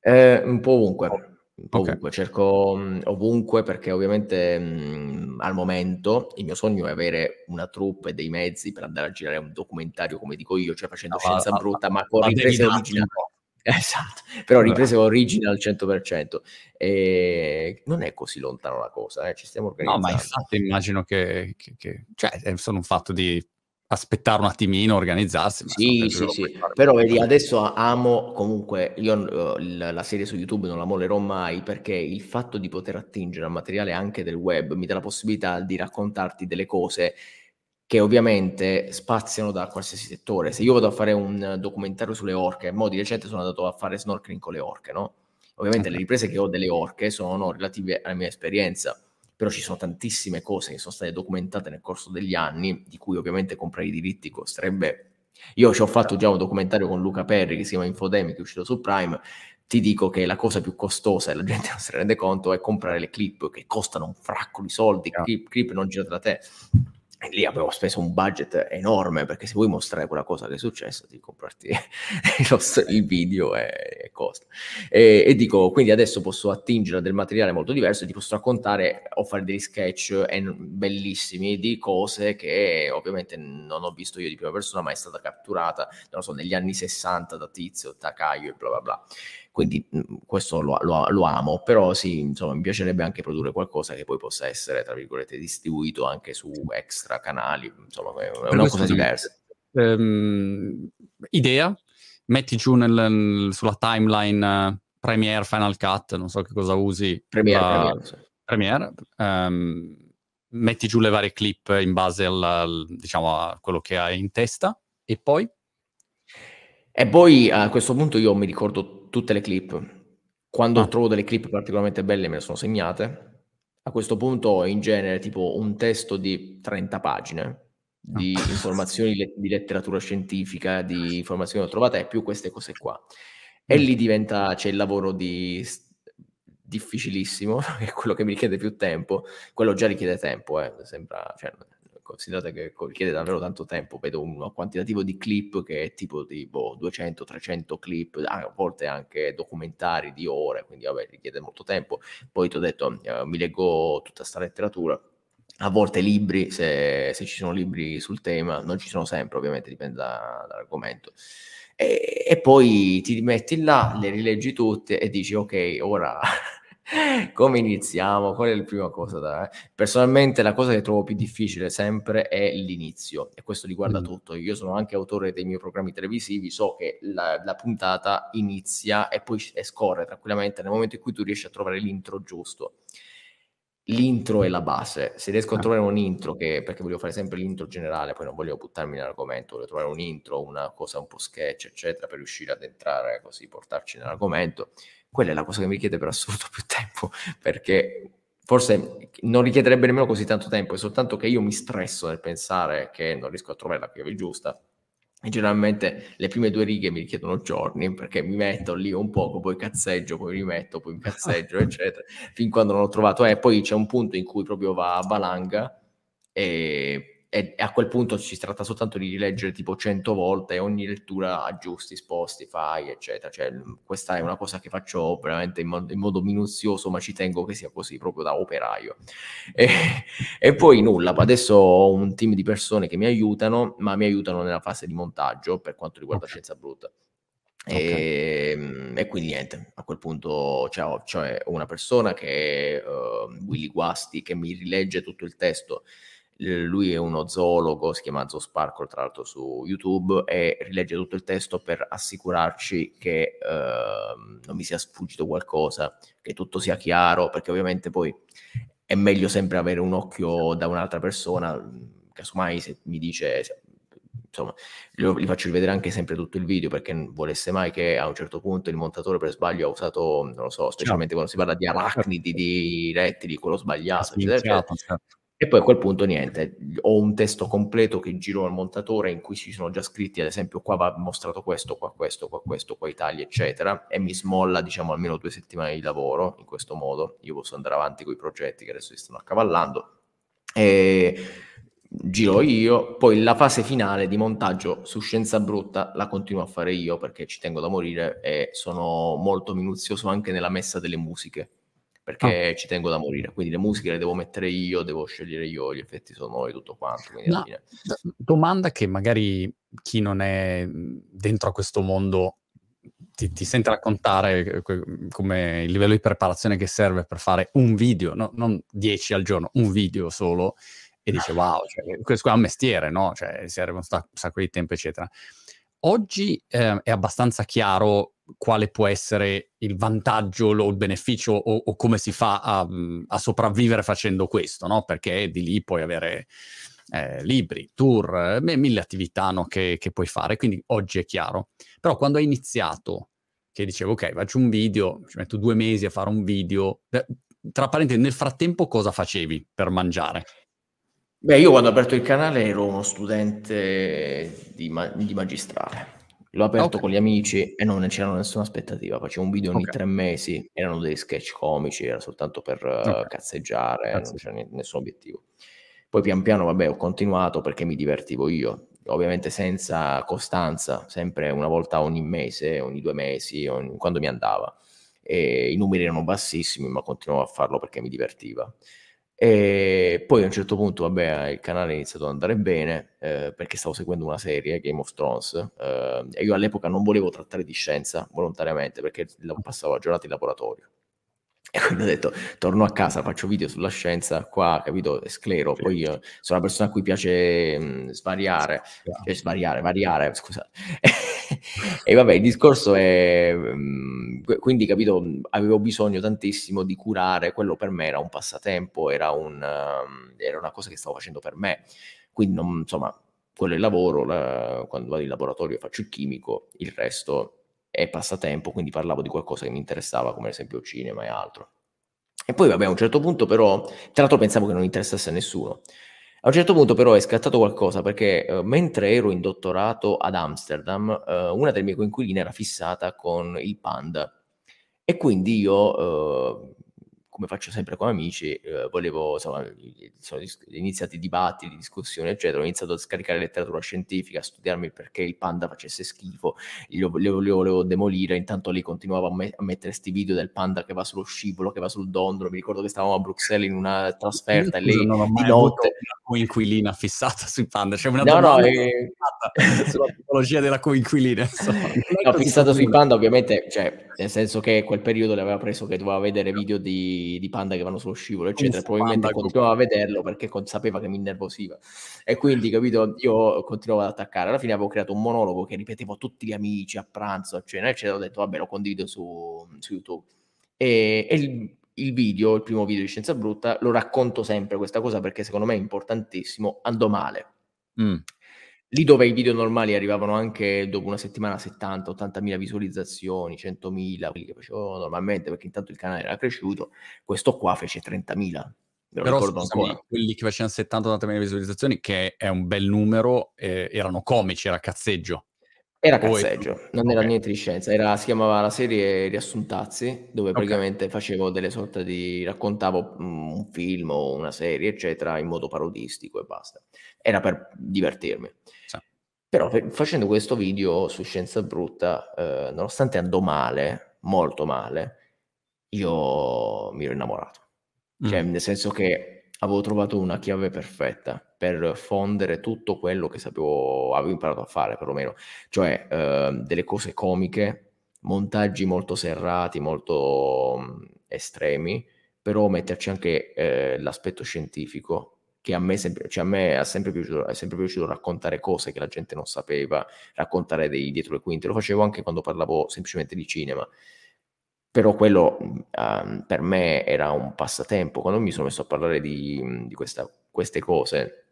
B: Eh, un po' ovunque, un po'
A: Ok.
B: ovunque, cerco mh, ovunque perché ovviamente mh, al momento il mio sogno è avere una troupe e dei mezzi per andare a girare un documentario come dico io, cioè facendo
A: No,
B: scienza
A: ma-
B: brutta ma con
A: ma devi
B: riprese originali. (laughs) Esatto, però riprese original al 100%. E non è così lontano la cosa, eh, ci stiamo
A: No,
B: organizzando.
A: ma infatti immagino che, che- che- cioè, è solo un fatto di aspettare un attimino, organizzarsi.
B: Sì, sì, sì, però vedi, adesso amo comunque, io eh, la serie su YouTube non la mollerò mai perché il fatto di poter attingere al materiale anche del web mi dà la possibilità di raccontarti delle cose che ovviamente spaziano da qualsiasi settore. Se io vado a fare un documentario sulle orche, mo di recente sono andato a fare snorkeling con le orche, no? Ovviamente le riprese che ho delle orche sono relative alla mia esperienza, però ci sono tantissime cose che sono state documentate nel corso degli anni, di cui ovviamente comprare i diritti costerebbe. Io ci ho fatto già un documentario con Luca Perri che si chiama Infodemic, che è uscito su Prime. Ti dico che la cosa più costosa, e la gente (laughs) non ne rende conto, è comprare le clip che costano un fracco di soldi, clip, clip non girate da te. E lì avevo speso un budget enorme perché se vuoi mostrare quella cosa che è successa, devi comprarti (laughs) il video e, e costa. E, e dico, quindi adesso posso attingere a del materiale molto diverso e ti posso raccontare o fare degli sketch bellissimi di cose che ovviamente non ho visto io di prima persona, ma è stata catturata, non so, negli anni 60 da Tizio, Takaio e bla bla bla. Quindi mh, questo lo, lo- lo amo, però sì, insomma, mi piacerebbe anche produrre qualcosa che poi possa essere, tra virgolette, distribuito anche su extra canali, insomma, è
A: Per
B: una cosa diversa.
A: ehm, idea, metti giù nel- sulla timeline eh, Premiere, Final Cut, non so che cosa usi.
B: Premiere,
A: la-
B: Premiere, sì.
A: Premiere, ehm, metti giù le varie clip in base al, al- diciamo, a quello che hai in testa e poi
B: E poi a questo punto io mi ricordo tutte le clip. Quando
A: Ah.
B: trovo delle clip particolarmente belle me le sono segnate. A questo punto in genere tipo un testo di 30 pagine di
A: Ah. (laughs)
B: informazioni di letteratura scientifica, di informazioni che ho trovato e più queste cose qua. E
A: Mm.
B: lì diventa, c'è il lavoro di difficilissimo, (laughs) è quello che mi richiede più tempo. Quello già richiede tempo, eh. Sembra, cioè, considerate che richiede davvero tanto tempo. Vedo un quantitativo di clip che è tipo di boh, 200-300 clip, a volte anche documentari di ore, quindi vabbè, richiede molto tempo. Poi ti ho detto, eh, mi leggo tutta sta letteratura. A volte libri, se, se ci sono libri sul tema, non ci sono sempre, ovviamente dipende da- dall'argomento. E, e poi ti metti là, le rileggi tutte e dici ok, ora come iniziamo? Qual è la prima cosa da... Personalmente la cosa che trovo più difficile sempre è l'inizio e questo riguarda
A: Mm.
B: tutto. Io sono anche autore dei miei programmi televisivi, so che la, la puntata inizia e poi e scorre tranquillamente nel momento in cui tu riesci a trovare l'intro giusto. L'intro è la base. Se riesco a
A: Ah.
B: trovare un intro, che, perché voglio fare sempre l'intro generale, poi non voglio buttarmi nell'argomento, voglio trovare un intro, una cosa un po' sketch, eccetera, per riuscire ad entrare così, portarci nell'argomento. Quella è la cosa che mi richiede per assurdo più tempo, perché forse non richiederebbe nemmeno così tanto tempo, è soltanto che io mi stresso nel pensare che non riesco a trovare la chiave giusta. E generalmente le prime due righe mi richiedono giorni perché mi metto lì un poco, poi cazzeggio, poi rimetto, poi cazzeggio, (laughs) eccetera, fin quando non ho trovato. E poi c'è un punto in cui proprio va a valanga e, e a quel punto si tratta soltanto di rileggere tipo 100 volte e ogni lettura aggiusti, sposti, fai, eccetera. Cioè, questa è una cosa che faccio veramente in, mo- in modo minuzioso, ma ci tengo che sia così, proprio da operaio. E, (laughs) e poi nulla, adesso ho un team di persone che mi aiutano, ma mi aiutano nella fase di montaggio per quanto riguarda
A: Ok.
B: Scienza Brutta.
A: Ok.
B: E, e quindi niente, a quel punto c'è, c'è una persona che è uh, Willy Guasti che mi rilegge tutto il testo. L- Lui è uno zoologo, si chiama Zoo Sparkle, tra l'altro su YouTube, e rilegge tutto il testo per assicurarci che uh, non mi sia sfuggito qualcosa, che tutto sia chiaro, perché ovviamente poi è meglio sempre avere un occhio da un'altra persona, casomai se mi dice insomma, gli faccio rivedere anche sempre tutto il video perché non volesse mai che a un certo punto il montatore per sbaglio ha usato, non lo so, specialmente quando si parla di arachnidi, di rettili, quello sbagliato, eccetera, eccetera. E poi a quel punto niente, ho un testo completo che giro al montatore in cui ci sono già scritti, ad esempio qua va mostrato questo, qua questo, qua questo, qua i tagli, eccetera, e mi smolla diciamo almeno due settimane di lavoro in questo modo, io posso andare avanti con i progetti che adesso si stanno accavallando. E giro io, poi la fase finale di montaggio su Scienza Brutta la continuo a fare io perché ci tengo da morire e sono molto minuzioso anche nella messa delle musiche perché oh. ci tengo da morire, quindi le musiche le devo mettere io, devo scegliere io gli effetti sonori, tutto quanto.
A: No, domanda che magari chi non è dentro a questo mondo ti, ti, sente raccontare come il livello di preparazione che serve per fare un video, no, non 10 al giorno, un video solo, e dice wow, cioè, questo è un mestiere, no? Cioè, serve un sacco di tempo, eccetera. Oggi eh, è abbastanza chiaro quale può essere il vantaggio o il beneficio o, o come si fa a, a, sopravvivere facendo questo, no? Perché di lì puoi avere eh, libri, tour, eh, mille attività no? che, che, puoi fare, quindi oggi è chiaro. Però quando hai iniziato, che dicevo ok, faccio un video, ci metto due mesi a fare un video, tra parentesi, nel frattempo cosa facevi per mangiare?
B: Beh, io quando ho aperto il canale ero uno studente di, ma- di magistrale. L'ho aperto okay. con gli amici e non c'era nessuna aspettativa. Facevo un video ogni okay. tre mesi, erano dei sketch comici, era soltanto per okay. uh, cazzeggiare, Cazzo. non c'era nessun obiettivo. Poi pian piano, vabbè, ho continuato perché mi divertivo io, ovviamente senza costanza, sempre una volta ogni mese, ogni due mesi, ogni... quando mi andava. E I numeri erano bassissimi, ma continuavo a farlo perché mi divertiva. E poi a un certo punto, vabbè, il canale è iniziato ad andare bene eh, perché stavo seguendo una serie, Game of Thrones, eh, e io all'epoca non volevo trattare di scienza volontariamente perché passavo la giornata in laboratorio. E quindi ho detto, torno a casa, faccio video sulla scienza, qua, capito, sclero, sì. poi io sono una persona a cui piace mh, svariare, sì. cioè svariare, variare, scusa. (laughs) e vabbè, il discorso è, mh, quindi, capito, avevo bisogno tantissimo di curare, quello per me era un passatempo, era, un, um, era una cosa che stavo facendo per me, quindi, non, insomma, quello è il lavoro, la, quando vado in laboratorio faccio il chimico, il resto è passatempo, quindi parlavo di qualcosa che mi interessava, come ad esempio cinema e altro. E poi, vabbè, a un certo punto però, tra l'altro pensavo che non interessasse a nessuno. A un certo punto però è scattato qualcosa perché eh, mentre ero in dottorato ad Amsterdam, eh, una delle mie coinquiline era fissata con il panda e quindi io, eh, come faccio sempre con amici, eh, volevo, insomma, sono iniziati dibattiti, discussioni, eccetera. Ho iniziato a scaricare letteratura scientifica, a studiarmi perché il panda facesse schifo, io lo, volevo demolire. Intanto lì continuavo a, me- a mettere questi video del panda che va sullo scivolo, che va sul dondolo. Mi ricordo che stavamo a Bruxelles in una trasferta e lei
A: non ho mai di notte. Una coinquilina fissata (laughs) sui panda, c'è cioè una
B: no, no, eh... (laughs)
A: sulla tipologia della coinquilina.
B: no, fissata sui panda, ovviamente, cioè, nel senso che quel periodo le aveva preso che doveva vedere video di di, panda che vanno sullo scivolo, eccetera. Probabilmente continuava a vederlo perché sapeva che mi innervosiva. E quindi, capito, io continuavo ad attaccare. Alla fine avevo creato un monologo che ripetevo a tutti gli amici a pranzo, a cena, eccetera. Ho detto, vabbè, lo condivido su, su YouTube. E, e il, il, video, il primo video di Scienza Brutta, lo racconto sempre questa cosa perché secondo me è importantissimo. Andò male. Mm. Lì dove i video normali arrivavano anche dopo una settimana a 70, 80 mila visualizzazioni, 100 mila, quelli che facevo normalmente perché intanto il canale era cresciuto, questo qua fece 30 mila.
A: Però scusami, quelli che facevano 70-80 mila visualizzazioni, che è un bel numero, eh, erano comici, era cazzeggio.
B: Era cazzeggio, Poi, non okay. era niente di scienza, era, si chiamava la serie Riassuntazzi, dove okay. praticamente facevo delle sorte di... raccontavo mm, un film o una serie, eccetera, in modo parodistico e basta. Era per divertirmi. Però facendo questo video su Scienza Brutta, eh, nonostante andò male, molto male, io mi ero innamorato. Cioè, mm. nel senso che avevo trovato una chiave perfetta per fondere tutto quello che sapevo, avevo imparato a fare perlomeno, cioè eh, delle cose comiche, montaggi molto serrati, molto mh, estremi, però metterci anche eh, l'aspetto scientifico che a me, sempre, cioè a me è, sempre piaciuto, è sempre piaciuto raccontare cose che la gente non sapeva, raccontare dei dietro le quinte, lo facevo anche quando parlavo semplicemente di cinema però quello uh, per me era un passatempo. Quando mi sono messo a parlare di, di questa, queste cose,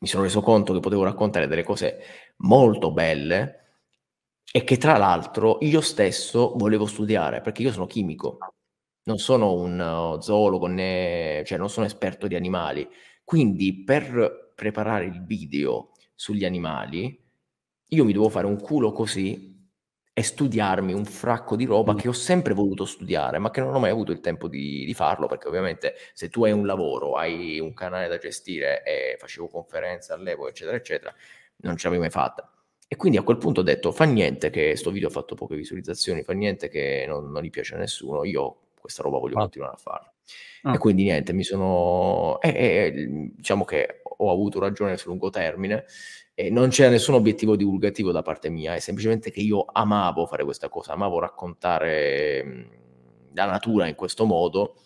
B: mi sono reso conto che potevo raccontare delle cose molto belle e che tra l'altro io stesso volevo studiare perché io sono chimico, non sono un uh, zoologo né, cioè non sono esperto di animali. Quindi per preparare il video sugli animali io mi devo fare un culo così e studiarmi un fracco di roba mm. che ho sempre voluto studiare, ma che non ho mai avuto il tempo di, di, farlo, perché ovviamente se tu hai un lavoro, hai un canale da gestire e facevo conferenze all'epoca, eccetera, eccetera, non ce l'avevi mai fatta. E quindi a quel punto ho detto, fa niente che sto video ha fatto poche visualizzazioni, fa niente che non, non gli piace a nessuno, io questa roba voglio ah. continuare a farla. Ah. E quindi niente, mi sono... Eh, eh, diciamo che ho avuto ragione sul lungo termine e non c'era nessun obiettivo divulgativo da parte mia, è semplicemente che io amavo fare questa cosa, amavo raccontare mh, la natura in questo modo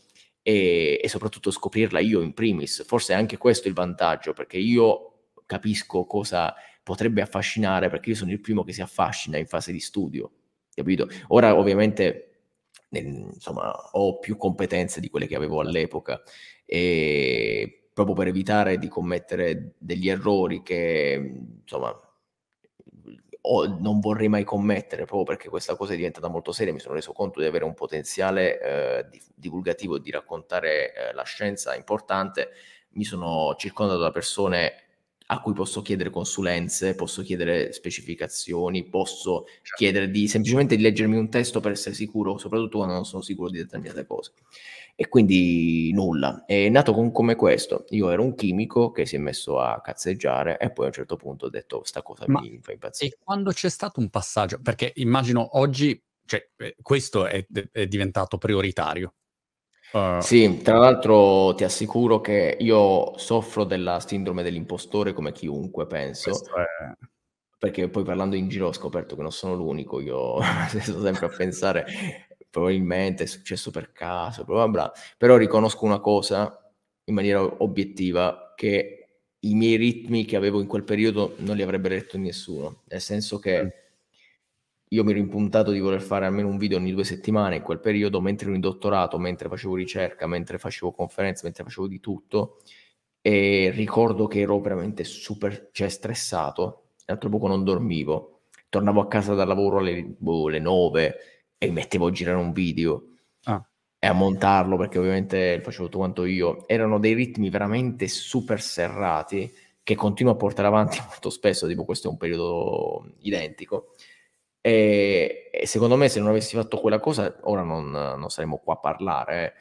B: e, e, soprattutto scoprirla io in primis. Forse è anche questo il vantaggio, perché io capisco cosa potrebbe affascinare, perché io sono il primo che si affascina in fase di studio, capito? Ora ovviamente insomma, ho più competenze di quelle che avevo all'epoca. E proprio per evitare di commettere degli errori che insomma o non vorrei mai commettere proprio perché questa cosa è diventata molto seria, mi sono reso conto di avere un potenziale eh, divulgativo di raccontare eh, la scienza importante, mi sono circondato da persone a cui posso chiedere consulenze, posso chiedere specificazioni, posso certo. chiedere di semplicemente di leggermi un testo per essere sicuro, soprattutto quando non sono sicuro di determinate cose. E quindi nulla. È nato con, come questo. Io ero un chimico che si è messo a cazzeggiare e poi a un certo punto ho detto sta cosa Ma mi fa impazzire.
A: E quando c'è stato un passaggio, perché immagino oggi, cioè, eh, questo è, è diventato prioritario.
B: Uh, sì, tra l'altro ti assicuro che io soffro della sindrome dell'impostore come chiunque, penso. È... Perché poi parlando in giro ho scoperto che non sono l'unico, io (laughs) sto sempre a pensare probabilmente è successo per caso, bla bla bla. però riconosco una cosa in maniera obiettiva che i miei ritmi che avevo in quel periodo non li avrebbe letto nessuno, nel senso che mm. Io mi ero impuntato di voler fare almeno un video ogni due settimane in quel periodo, mentre ero in dottorato, mentre facevo ricerca, mentre facevo conferenze, mentre facevo di tutto, e ricordo che ero veramente super, cioè stressato, l'altro poco non dormivo, tornavo a casa dal lavoro alle, boh, alle 9 e mi mettevo a girare un video ah. e a montarlo perché ovviamente lo facevo tutto quanto io. Erano dei ritmi veramente super serrati che continuo a portare avanti (laughs) molto spesso, tipo questo è un periodo identico. E, e secondo me se non avessi fatto quella cosa ora non, non saremmo qua a parlare. Eh.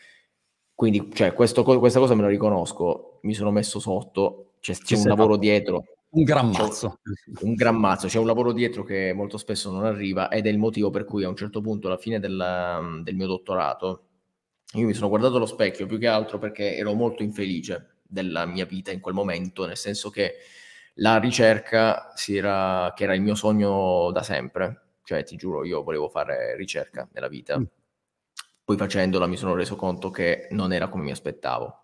B: Quindi cioè, questo, questa cosa me la riconosco, mi sono messo sotto, c'è, c'è un lavoro dietro.
A: Un gran mazzo.
B: Un, gran mazzo, c'è un lavoro dietro che molto spesso non arriva ed è il motivo per cui a un certo punto, alla fine del, del mio dottorato, io mi sono guardato allo specchio più che altro perché ero molto infelice della mia vita in quel momento, nel senso che la ricerca si era, che era il mio sogno da sempre, cioè ti giuro io volevo fare ricerca nella vita. Mm poi facendola mi sono reso conto che non era come mi aspettavo.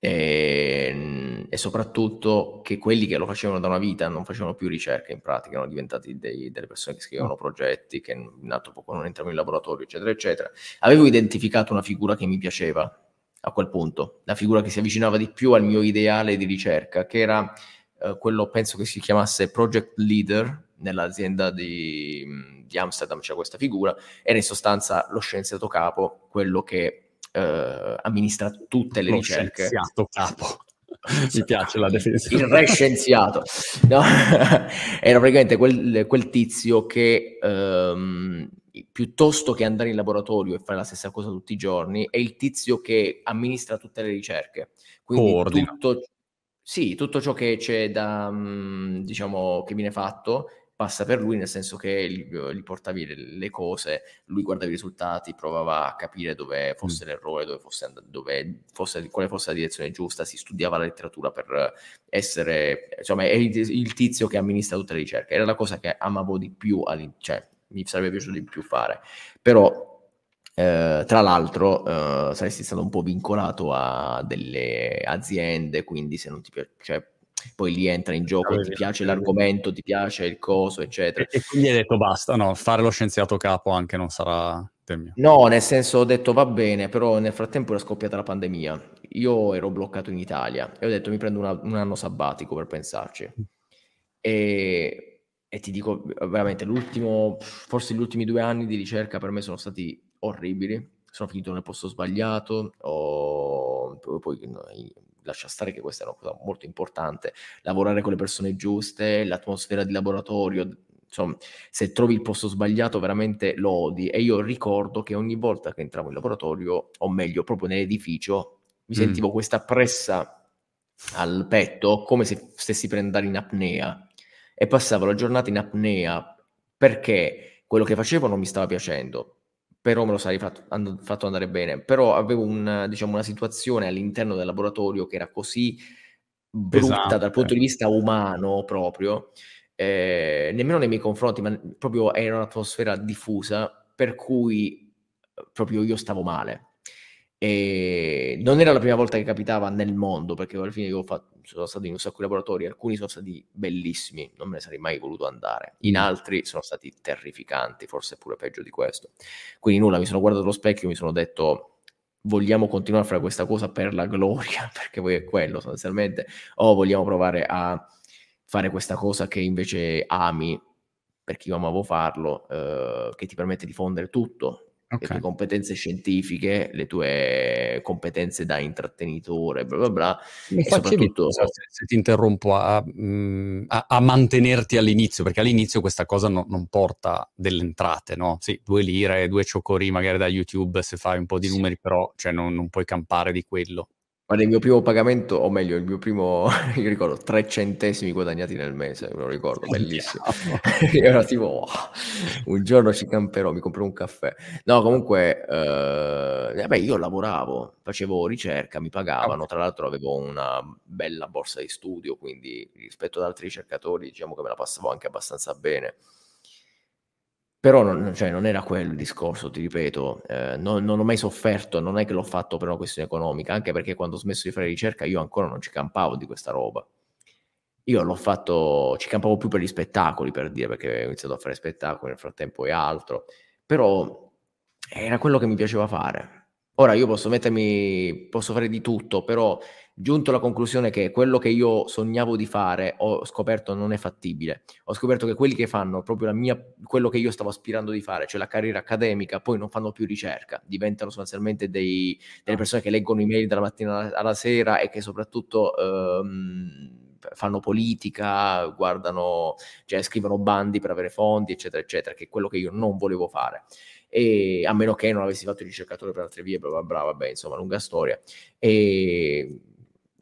B: E, e, soprattutto che quelli che lo facevano da una vita non facevano più ricerca in pratica, erano diventati dei, delle persone che scrivevano progetti, che in altro poco non entravano in laboratorio, eccetera, eccetera. Avevo identificato una figura che mi piaceva a quel punto, la figura che si avvicinava di più al mio ideale di ricerca, che era eh, quello, penso che si chiamasse project leader nell'azienda di di Amsterdam c'è questa figura, era in sostanza lo scienziato capo, quello che eh, amministra tutte le lo ricerche.
A: Scienziato capo. (laughs) Mi piace la definizione.
B: Il re scienziato. No? (laughs) Era praticamente quel, quel tizio che ehm, piuttosto che andare in laboratorio e fare la stessa cosa tutti i giorni, è il tizio che amministra tutte le ricerche. Quindi tutto, sì, tutto ciò che c'è da, mm, diciamo, che viene fatto passa per lui, nel senso che gli, gli portavi le, le, cose, lui guardava i risultati, provava a capire dove fosse mm. l'errore, dove fosse, dove fosse, quale fosse la direzione giusta, si studiava la letteratura per essere, insomma, è il, il tizio che amministra tutte le ricerche. Era la cosa che amavo di più, cioè mi sarebbe piaciuto di più fare. Però eh, tra l'altro eh, saresti stato un po' vincolato a delle aziende, quindi se non ti piace, cioè, poi lì entra in gioco, ah, ti piace l'argomento, ti piace il coso, eccetera.
A: E, e, quindi hai detto basta, no, fare lo scienziato capo anche non sarà del mio.
B: No, nel senso ho detto va bene, però nel frattempo era scoppiata la pandemia, io ero bloccato in Italia e ho detto mi prendo una, un anno sabbatico per pensarci. E, e ti dico veramente, l'ultimo, forse gli ultimi due anni di ricerca per me sono stati orribili, sono finito nel posto sbagliato, ho, poi lascia stare che questa è una cosa molto importante, lavorare con le persone giuste, l'atmosfera di laboratorio, insomma, se trovi il posto sbagliato veramente lo odi. E io ricordo che ogni volta che entravo in laboratorio, o meglio proprio nell'edificio, mi mm. sentivo questa pressa al petto come se stessi per andare in apnea. E passavo la giornata in apnea perché quello che facevo non mi stava piacendo però me lo sarei fatto, and- fatto andare bene. Però avevo un, diciamo, una situazione all'interno del laboratorio che era così brutta esatto. dal punto di vista umano proprio, eh, nemmeno nei miei confronti, ma proprio era un'atmosfera diffusa per cui eh, proprio io stavo male. E non era la prima volta che capitava nel mondo, perché alla fine io fatto, sono stato in un sacco di laboratori, alcuni sono stati bellissimi, non me ne sarei mai voluto andare, in mm. altri sono stati terrificanti, forse pure peggio di questo. Quindi nulla, mi sono guardato allo specchio e mi sono detto vogliamo continuare a fare questa cosa per la gloria, (laughs) perché poi è quello sostanzialmente, o vogliamo provare a fare questa cosa che invece ami, perché io amavo farlo, eh, che ti permette di fondere tutto, okay. le tue competenze scientifiche, le tue competenze da intrattenitore, bla bla bla.
A: Mi e soprattutto... Se, se, ti interrompo a, mm, a, a, mantenerti all'inizio, perché all'inizio questa cosa no, non porta delle entrate, no? Sì, due lire, due ciocori magari da YouTube se fai un po' di numeri, però cioè, non, non puoi campare di quello.
B: Guarda, il mio primo pagamento, o meglio, il mio primo, (laughs) io ricordo, tre centesimi guadagnati nel mese, me lo ricordo, bellissimo. (laughs) io ero tipo, oh, un giorno ci camperò, mi comprerò un caffè. No, comunque, eh, vabbè, io lavoravo, facevo ricerca, mi pagavano, tra l'altro avevo una bella borsa di studio, quindi rispetto ad altri ricercatori, diciamo che me la passavo anche abbastanza bene. Però non, cioè, non, era quello il discorso, ti ripeto, eh, non, non, ho mai sofferto, non è che l'ho fatto per una questione economica, anche perché quando ho smesso di fare ricerca io ancora non ci campavo di questa roba. Io l'ho fatto, ci campavo più per gli spettacoli, per dire, perché ho iniziato a fare spettacoli nel frattempo e altro, però era quello che mi piaceva fare. Ora io posso mettermi, posso fare di tutto, però giunto alla conclusione che quello che io sognavo di fare ho scoperto non è fattibile. Ho scoperto che quelli che fanno proprio la mia, quello che io stavo aspirando di fare, cioè la carriera accademica, poi non fanno più ricerca, diventano sostanzialmente dei, delle persone che leggono email dalla mattina alla sera e che soprattutto ehm, fanno politica, guardano, cioè scrivono bandi per avere fondi, eccetera, eccetera, che è quello che io non volevo fare e a meno che non avessi fatto il ricercatore per altre vie, bla bla bla, vabbè, insomma, lunga storia. E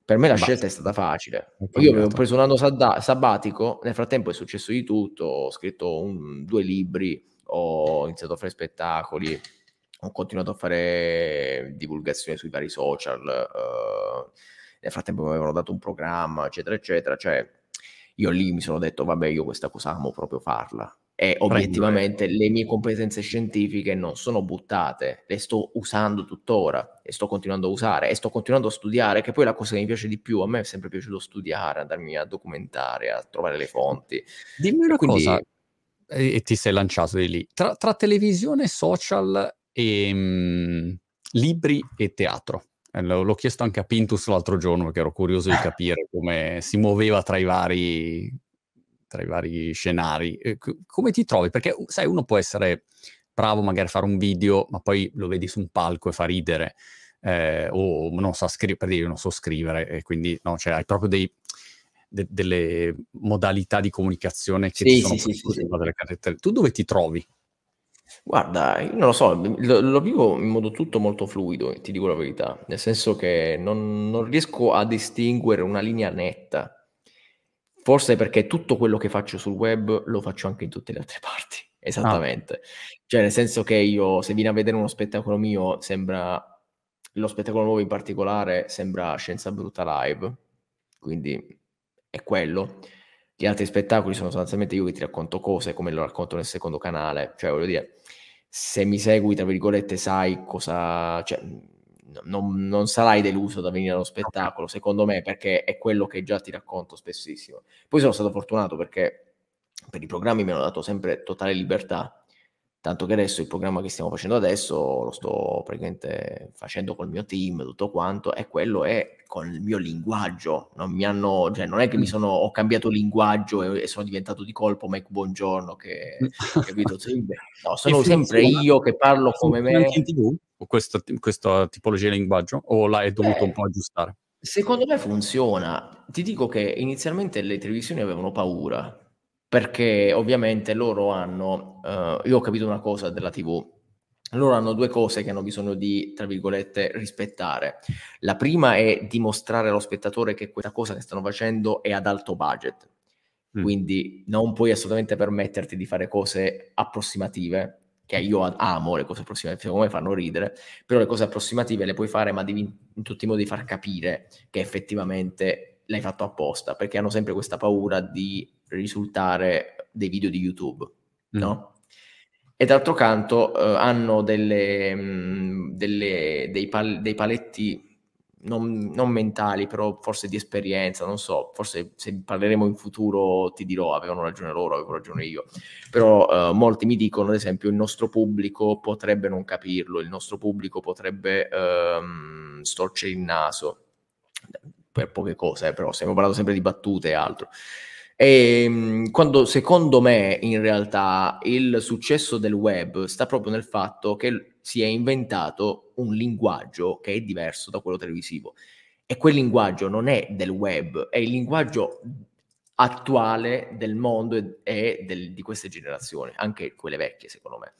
B: per me la Basta. scelta è stata facile. Io avevo preso un anno sad- sabbatico, nel frattempo è successo di tutto, ho scritto un, due libri, ho iniziato a fare spettacoli, ho continuato a fare divulgazione sui vari social, uh, nel frattempo mi avevano dato un programma, eccetera, eccetera, cioè io lì mi sono detto, vabbè, io questa cosa amo proprio farla e obiettivamente le mie competenze scientifiche non sono buttate, le sto usando tuttora e sto continuando a usare e sto continuando a studiare, che poi è la cosa che mi piace di più, a me è sempre piaciuto studiare, andarmi a documentare, a trovare le fonti.
A: Dimmi una quindi... cosa, e ti sei lanciato di lì, tra, tra televisione, social e mh, mm, libri e teatro. Eh, l'ho chiesto anche a Pintus l'altro giorno perché ero curioso di (laughs) capire come si muoveva tra i vari tra i vari scenari. come ti trovi? Perché sai, uno può essere bravo magari a fare un video, ma poi lo vedi su un palco e fa ridere, eh, o non sa scrivere, per dire io non so scrivere, e quindi no, cioè hai proprio dei, de- delle modalità di comunicazione che sì, ti sono sì, sì, sì. delle caratteristiche. Tu dove ti trovi?
B: Guarda, io non lo so, lo, lo, vivo in modo tutto molto fluido, ti dico la verità, nel senso che non, non riesco a distinguere una linea netta Forse perché tutto quello che faccio sul web lo faccio anche in tutte le altre parti. (laughs) Esattamente. Ah. Cioè, nel senso che io, se vieni a vedere uno spettacolo mio, sembra. Lo spettacolo nuovo in particolare sembra Scienza Brutta Live. Quindi è quello. Gli altri spettacoli sono sostanzialmente io che ti racconto cose come lo racconto nel secondo canale. Cioè, voglio dire, se mi segui, tra virgolette, sai cosa. Cioè, non, non, sarai deluso da venire allo spettacolo, secondo me, perché è quello che già ti racconto spessissimo. Poi sono stato fortunato perché per i programmi mi hanno dato sempre totale libertà, tanto che adesso il programma che stiamo facendo adesso lo sto praticamente facendo col mio team, tutto quanto, e quello è con il mio linguaggio. Non, mi hanno, cioè, non è che mi mm. sono, ho cambiato linguaggio e, e sono diventato di colpo Mike Buongiorno, che, capito? (laughs) No, sono sempre io che parlo come me.
A: Anche in TV? Questa, questa tipologia di linguaggio o l'hai dovuto Beh, un po' aggiustare?
B: Secondo me funziona. Ti dico che inizialmente le televisioni avevano paura perché ovviamente loro hanno, uh, io ho capito una cosa della TV, loro hanno due cose che hanno bisogno di, tra virgolette, rispettare. La prima è dimostrare allo spettatore che questa cosa che stanno facendo è ad alto budget. Mm. Quindi non puoi assolutamente permetterti di fare cose approssimative che io amo le cose approssimative, secondo me fanno ridere, però le cose approssimative le puoi fare, ma devi in tutti i modi far capire che effettivamente l'hai fatto apposta, perché hanno sempre questa paura di risultare dei video di YouTube, mm. no? E d'altro canto eh, hanno delle, mh, mm, delle, dei, pal- dei paletti non, non, mentali, però forse di esperienza, non so, forse se parleremo in futuro ti dirò avevano ragione loro, avevo ragione io, però uh, molti mi dicono, ad esempio, il nostro pubblico potrebbe non capirlo, il nostro pubblico potrebbe um, storcere il naso, per poche cose, eh, però stiamo parlando sempre di battute e altro. E ehm, quando secondo me in realtà il successo del web sta proprio nel fatto che si è inventato un linguaggio che è diverso da quello televisivo e quel linguaggio non è del web, è il linguaggio attuale del mondo e, del, di queste generazioni, anche quelle vecchie secondo me.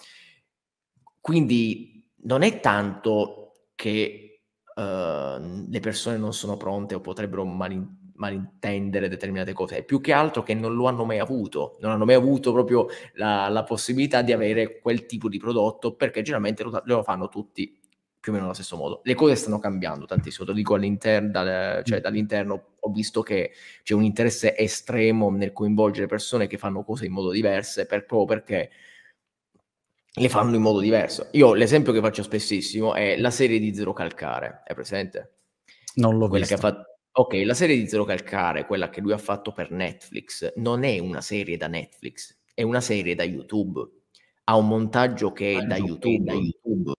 B: Quindi non è tanto che uh, le persone non sono pronte o potrebbero malintendere malintendere determinate cose, è più che altro che non lo hanno mai avuto, non hanno mai avuto proprio la, la possibilità di avere quel tipo di prodotto perché generalmente lo, lo, fanno tutti più o meno allo stesso modo. Le cose stanno cambiando tantissimo, lo dico all'interno, dal, cioè dall'interno ho visto che c'è un interesse estremo nel coinvolgere persone che fanno cose in modo diverso per, proprio perché le fanno in modo diverso. Io l'esempio che faccio spessissimo è la serie di Zero Calcare, è presente?
A: Non l'ho
B: Quella fatto Ok, la serie di Zero Calcare, quella che lui ha fatto per Netflix, non è una serie da Netflix, è una serie da YouTube. Ha un montaggio che è ah, da YouTube. da YouTube.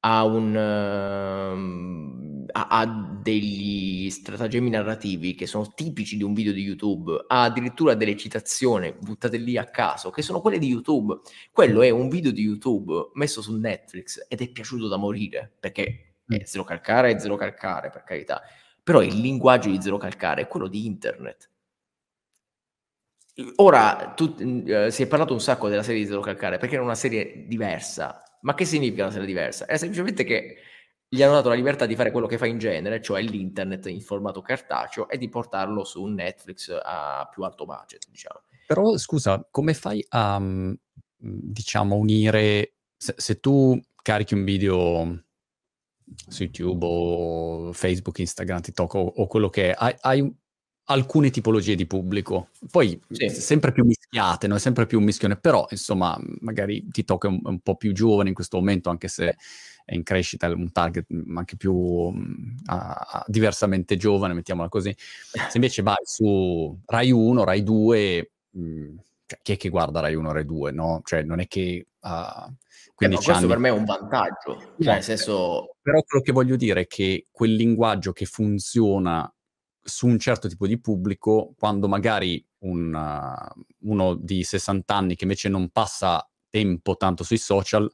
B: Ha, un, uh, ha, ha, degli stratagemmi narrativi che sono tipici di un video di YouTube, ha addirittura delle citazioni buttate lì a caso, che sono quelle di YouTube. Quello è un video di YouTube messo su Netflix ed è piaciuto da morire, perché è zero calcare, è zero calcare, per carità. Però il linguaggio di zero calcare è quello di internet. Ora, tu, uh, si è parlato un sacco della serie di Zero Calcare perché era una serie diversa, ma che significa una serie diversa? È semplicemente che gli hanno dato la libertà di fare quello che fa in genere, cioè l'internet in formato cartaceo e di portarlo su Netflix a più alto budget, diciamo.
A: Però scusa, come fai a, mm, diciamo, unire, se, se tu carichi un video su YouTube o Facebook, Instagram, TikTok o, o quello che è, hai, hai alcune tipologie di pubblico, poi sì. sempre più mischiate, no? sempre più un mischione, però insomma magari TikTok è un, un, po' più giovane in questo momento, anche se è in crescita, è un target anche più uh, diversamente giovane, mettiamola così. Se invece vai su Rai 1, Rai 2, mh, cioè, chi è che guarda Rai 1, Rai 2, no? Cioè non è che... Uh,
B: eh, questo anni... per me è un vantaggio, cioè, nel senso...
A: Però quello che voglio dire è che quel linguaggio che funziona su un certo tipo di pubblico, quando magari un, uh, uno di 60 anni che invece non passa tempo tanto sui social,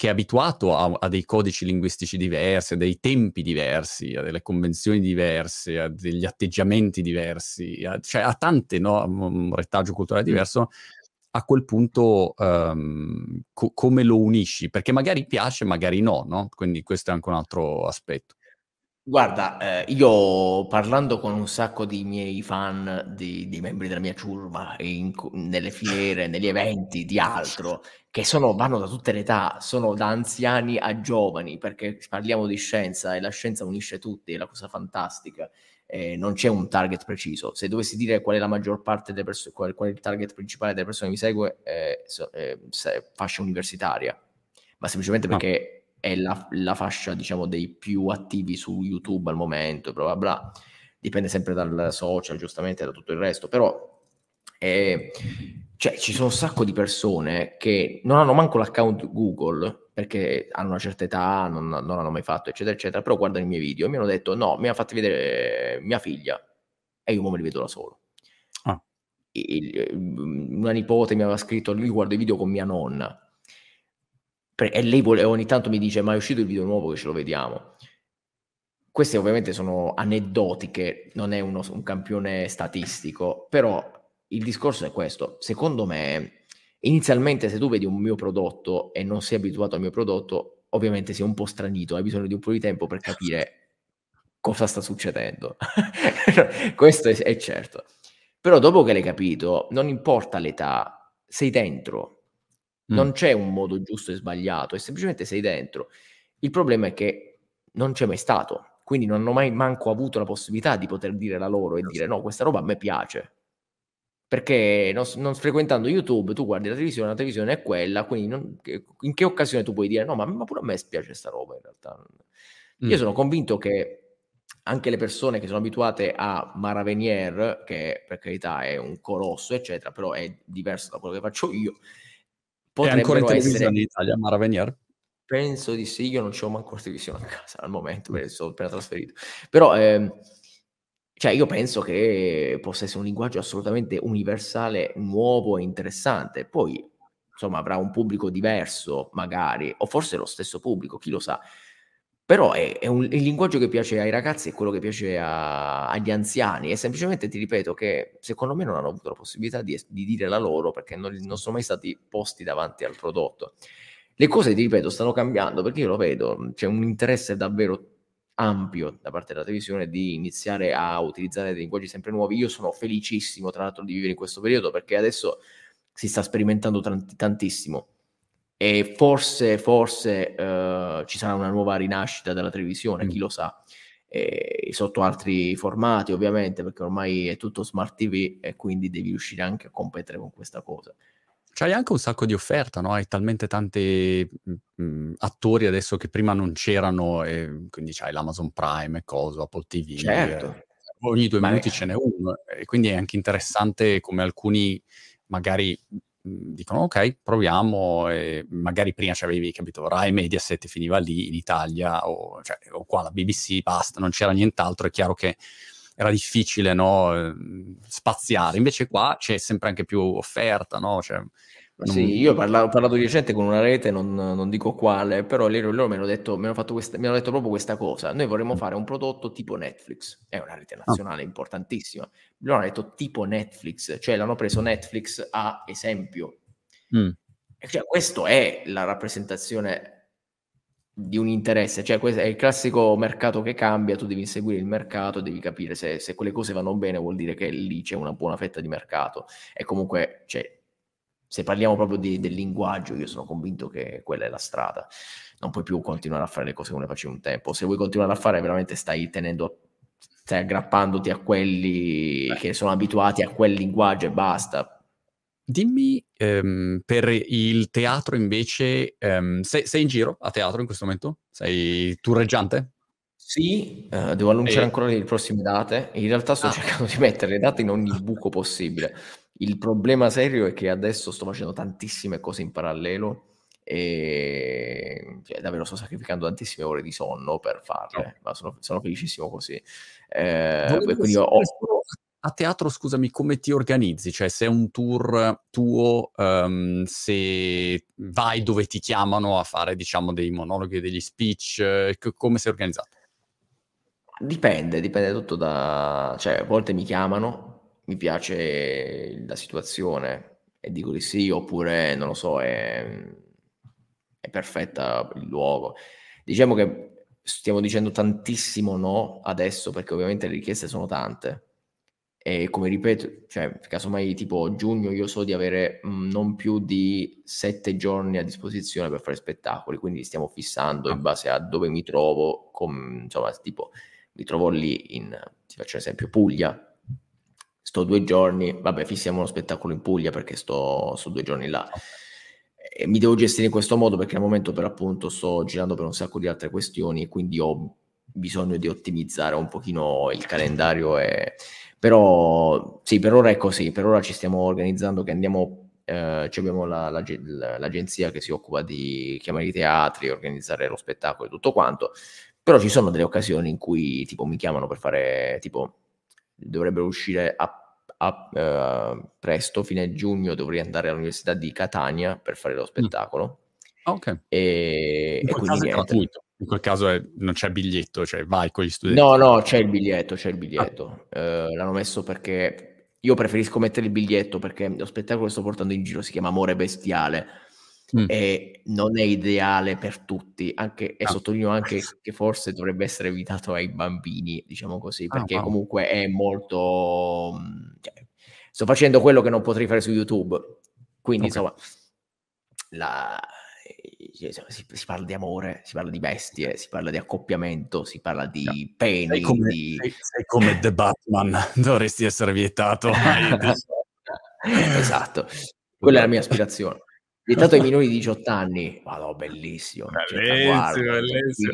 A: che è abituato a, a, dei codici linguistici diversi, a dei tempi diversi, a delle convenzioni diverse, a degli atteggiamenti diversi, a, cioè a tante, no? un retaggio culturale diverso, a quel punto um, co- come lo unisci? Perché magari piace, magari no, no? Quindi questo è anche un altro aspetto.
B: Guarda, eh, io parlando con un sacco di miei fan, di, di membri della mia ciurma, in, nelle fiere, negli eventi, di altro, che sono, vanno da tutte le età, sono da anziani a giovani, perché parliamo di scienza e la scienza unisce tutti, è la cosa fantastica. Eh, non c'è un target preciso. Se dovessi dire qual è la maggior parte delle persone, qual, qual, è il target principale delle persone che mi segue, eh, so, eh, fascia universitaria, ma semplicemente ah. perché è la, la, fascia, diciamo, dei più attivi su YouTube al momento, bla bla bla. Dipende sempre dal social, giustamente, da tutto il resto, però eh, cioè, ci sono un sacco di persone che non hanno manco l'account Google perché hanno una certa età, non, non hanno mai fatto, eccetera, eccetera, però guardano i miei video e mi hanno detto no, mi ha fatto vedere mia figlia e io me li vedo da solo. Ah. Il, una nipote mi aveva scritto, lui guarda i video con mia nonna e lei vuole, ogni tanto mi dice ma è uscito il video nuovo che ce lo vediamo. Queste ovviamente sono aneddotiche, non è uno, un campione statistico, però il discorso è questo. Secondo me, inizialmente se tu vedi un mio prodotto e non sei abituato al mio prodotto, ovviamente sei un po' stranito, hai bisogno di un po' di tempo per capire cosa sta succedendo. (laughs) questo è, è certo. Però dopo che l'hai capito, non importa l'età, sei dentro, non mm. c'è un modo giusto e sbagliato, è semplicemente sei dentro. Il problema è che non c'è mai stato, quindi non hanno mai manco avuto la possibilità di poter dire la loro e dire no, questa roba a me piace. Perché non, non frequentando YouTube tu guardi la televisione, la televisione è quella, quindi non, in che occasione tu puoi dire no, ma, ma pure a me spiace questa roba in realtà. Mm. Io sono convinto che anche le persone che sono abituate a Maravenier, che per carità è un colosso, eccetera, però è diverso da quello che faccio io,
A: è ancora in televisione essere... in Italia, Mara Venier?
B: Penso di sì, io non c'ho manco la televisione a casa al momento, perché sono appena trasferito. Però, ehm, cioè, io penso che possa essere un linguaggio assolutamente universale, nuovo e interessante. Poi, insomma, avrà un pubblico diverso, magari, o forse lo stesso pubblico, chi lo sa. Però è, è un, il linguaggio che piace ai ragazzi è quello che piace a, agli anziani e semplicemente ti ripeto che secondo me non hanno avuto la possibilità di, di dire la loro perché non, non, sono mai stati posti davanti al prodotto. Le cose, ti ripeto, stanno cambiando perché io lo vedo, c'è un interesse davvero ampio da parte della televisione di iniziare a utilizzare dei linguaggi sempre nuovi. Io sono felicissimo, tra l'altro, di vivere in questo periodo perché adesso si sta sperimentando tantissimo e forse, forse uh, ci sarà una nuova rinascita della televisione, mm. chi lo sa, e, sotto altri formati ovviamente, perché ormai è tutto smart TV e quindi devi riuscire anche a competere con questa cosa.
A: C'hai anche un sacco di offerta, no? Hai talmente tanti mh, mm, attori adesso che prima non c'erano, e quindi c'hai l'Amazon Prime e cosa, Apple TV.
B: Certo.
A: Eh, ogni due Ma minuti è... ce n'è uno, e quindi è anche interessante come alcuni magari dicono ok, proviamo e magari prima c'avevi, capito, Rai Mediaset finiva lì in Italia o, cioè, o qua la BBC, basta, non c'era nient'altro, è chiaro che era difficile no, ehm, spaziare, invece qua c'è sempre anche più offerta, no? Cioè,
B: non... Sì, io parla- ho parlato di recente con una rete, non, non dico quale, però loro, loro mi, hanno detto, mi, hanno questa, mi hanno detto proprio questa cosa. Noi vorremmo fare un prodotto tipo Netflix, è una rete ah. nazionale ah. importantissima. Loro hanno detto tipo Netflix, cioè l'hanno preso Netflix a esempio. Mm. Cioè, questo è la rappresentazione di un interesse, cioè questo è il classico mercato che cambia, tu devi seguire il mercato, devi capire se, se quelle cose vanno bene, vuol dire che lì c'è una buona fetta di mercato e comunque cioè, se parliamo proprio di, del linguaggio, io sono convinto che quella è la strada. Non puoi più continuare a fare le cose come facevi un tempo. Se vuoi continuare a fare, veramente stai tenendo, stai aggrappandoti a quelli Beh. che sono abituati a quel linguaggio e basta.
A: Dimmi, ehm, per il teatro invece, ehm, sei, sei, in giro a teatro in questo momento? Sei turreggiante?
B: Sì, eh, devo annunciare e... ancora le prossime date. In realtà sto ah. cercando di mettere le date in ogni buco possibile. Il problema serio è che adesso sto facendo tantissime cose in parallelo e cioè, davvero sto sacrificando tantissime ore di sonno per farle, no. ma sono, sono, felicissimo così. Eh, quindi ho...
A: A teatro, scusami, come ti organizzi? Cioè, se è un tour tuo, um, se vai dove ti chiamano a fare, diciamo, dei monologhi, degli speech, eh, come sei organizzato?
B: Dipende, dipende tutto da... cioè, a volte mi chiamano, mi piace la situazione e dico di sì, oppure non lo so, è, è perfetta il luogo. Diciamo che stiamo dicendo tantissimo no adesso perché ovviamente le richieste sono tante. E come ripeto, cioè, casomai tipo giugno io so di avere mh, mm, non più di sette giorni a disposizione per fare spettacoli, quindi stiamo fissando in base a dove mi trovo, com, insomma, tipo mi trovo lì in, ti faccio un esempio, Puglia, sto due giorni, vabbè, fissiamo uno spettacolo in Puglia perché sto, sto due giorni là. E mi devo gestire in questo modo perché al momento per appunto sto girando per un sacco di altre questioni e quindi ho bisogno di ottimizzare un pochino il calendario e... però sì per ora è così per ora ci stiamo organizzando che andiamo eh, abbiamo la, la, l'agenzia che si occupa di chiamare i teatri organizzare lo spettacolo e tutto quanto però ci sono delle occasioni in cui tipo mi chiamano per fare tipo dovrebbero uscire a a, uh, presto, fine giugno, dovrei andare all'Università di Catania per fare lo spettacolo.
A: Mm. Ok.
B: E,
A: in,
B: e
A: quel
B: niente.
A: in quel caso è, non c'è biglietto, cioè vai con gli studenti.
B: No, no, c'è il biglietto, c'è il biglietto. Ah. Uh, l'hanno messo perché io preferisco mettere il biglietto perché lo spettacolo che sto portando in giro si chiama Amore Bestiale mm. e non è ideale per tutti, anche, e ah. sottolineo anche (laughs) che forse dovrebbe essere evitato ai bambini, diciamo così, ah, perché ah, wow. comunque è molto... Cioè, sto facendo quello che non potrei fare su YouTube, quindi okay. insomma, la, eh, si, si, parla di amore, si parla di bestie, si parla di accoppiamento, si parla di no. peni. Sei
A: come,
B: di...
A: sei, sei come The Batman, (laughs) dovresti essere vietato. (laughs)
B: esatto, quella è la mia aspirazione. Vietato ai minori di 18 anni, vado, bellissimo.
A: Bellissimo, guarda, bellissimo.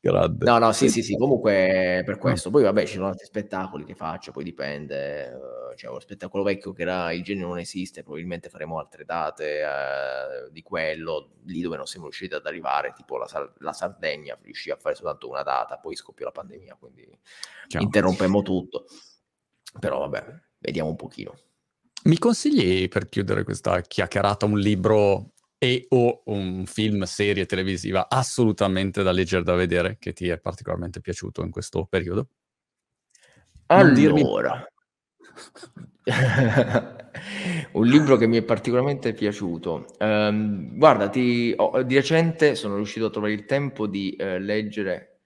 B: Grande. No, no, sì, sì, sì, comunque per questo. Poi vabbè, ci sono altri spettacoli che faccio, poi dipende. Uh, c'è uno spettacolo vecchio che era Il genere non esiste, probabilmente faremo altre date uh, di quello, lì dove non siamo riusciti ad arrivare, tipo la, la Sardegna, riuscì a fare soltanto una data, poi scoppiò la pandemia, quindi Ciao. interrompemmo tutto. Però vabbè, vediamo un pochino.
A: Mi consigli per chiudere questa chiacchierata un libro e o un film, serie televisiva assolutamente da leggere, da vedere, che ti è particolarmente piaciuto in questo periodo?
B: Allora, (laughs) un libro che mi è particolarmente piaciuto. Um, guarda, ti, oh, di recente sono riuscito a trovare il tempo di uh, leggere.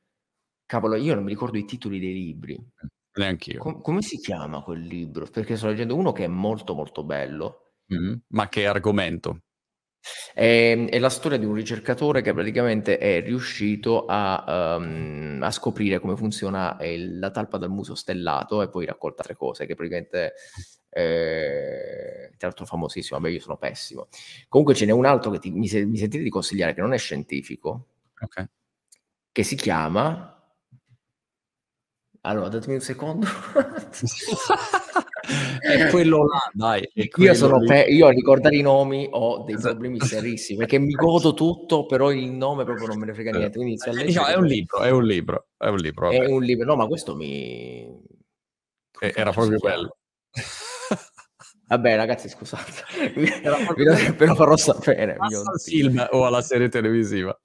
B: Cavolo, io non mi ricordo i titoli dei libri.
A: Neanch'io.
B: Com- come si chiama quel libro? Perché sto leggendo uno che è molto molto bello.
A: Mm-hmm. Ma che argomento?
B: È, ehm, è, la storia di un ricercatore che praticamente è riuscito a, um, a scoprire come funziona il, la talpa dal muso stellato e poi raccolta altre cose che praticamente eh, tra l'altro famosissimo, vabbè io sono pessimo. Comunque ce n'è un altro che ti, mi, mi sentite di consigliare che non è scientifico,
A: okay.
B: che si chiama... Allora, datemi un secondo.
A: è quello là, dai.
B: Io, sono pe- io a ricordare i nomi ho dei esatto. problemi serissimi perché mi godo tutto, però il nome proprio non me ne frega niente. Quindi
A: eh, diciamo, è un libro, è un libro, è un libro.
B: È un libro, no, ma questo mi...
A: Era proprio bello. (laughs)
B: Vabbè, ragazzi, scusate, però farò sapere.
A: al film o alla serie televisiva.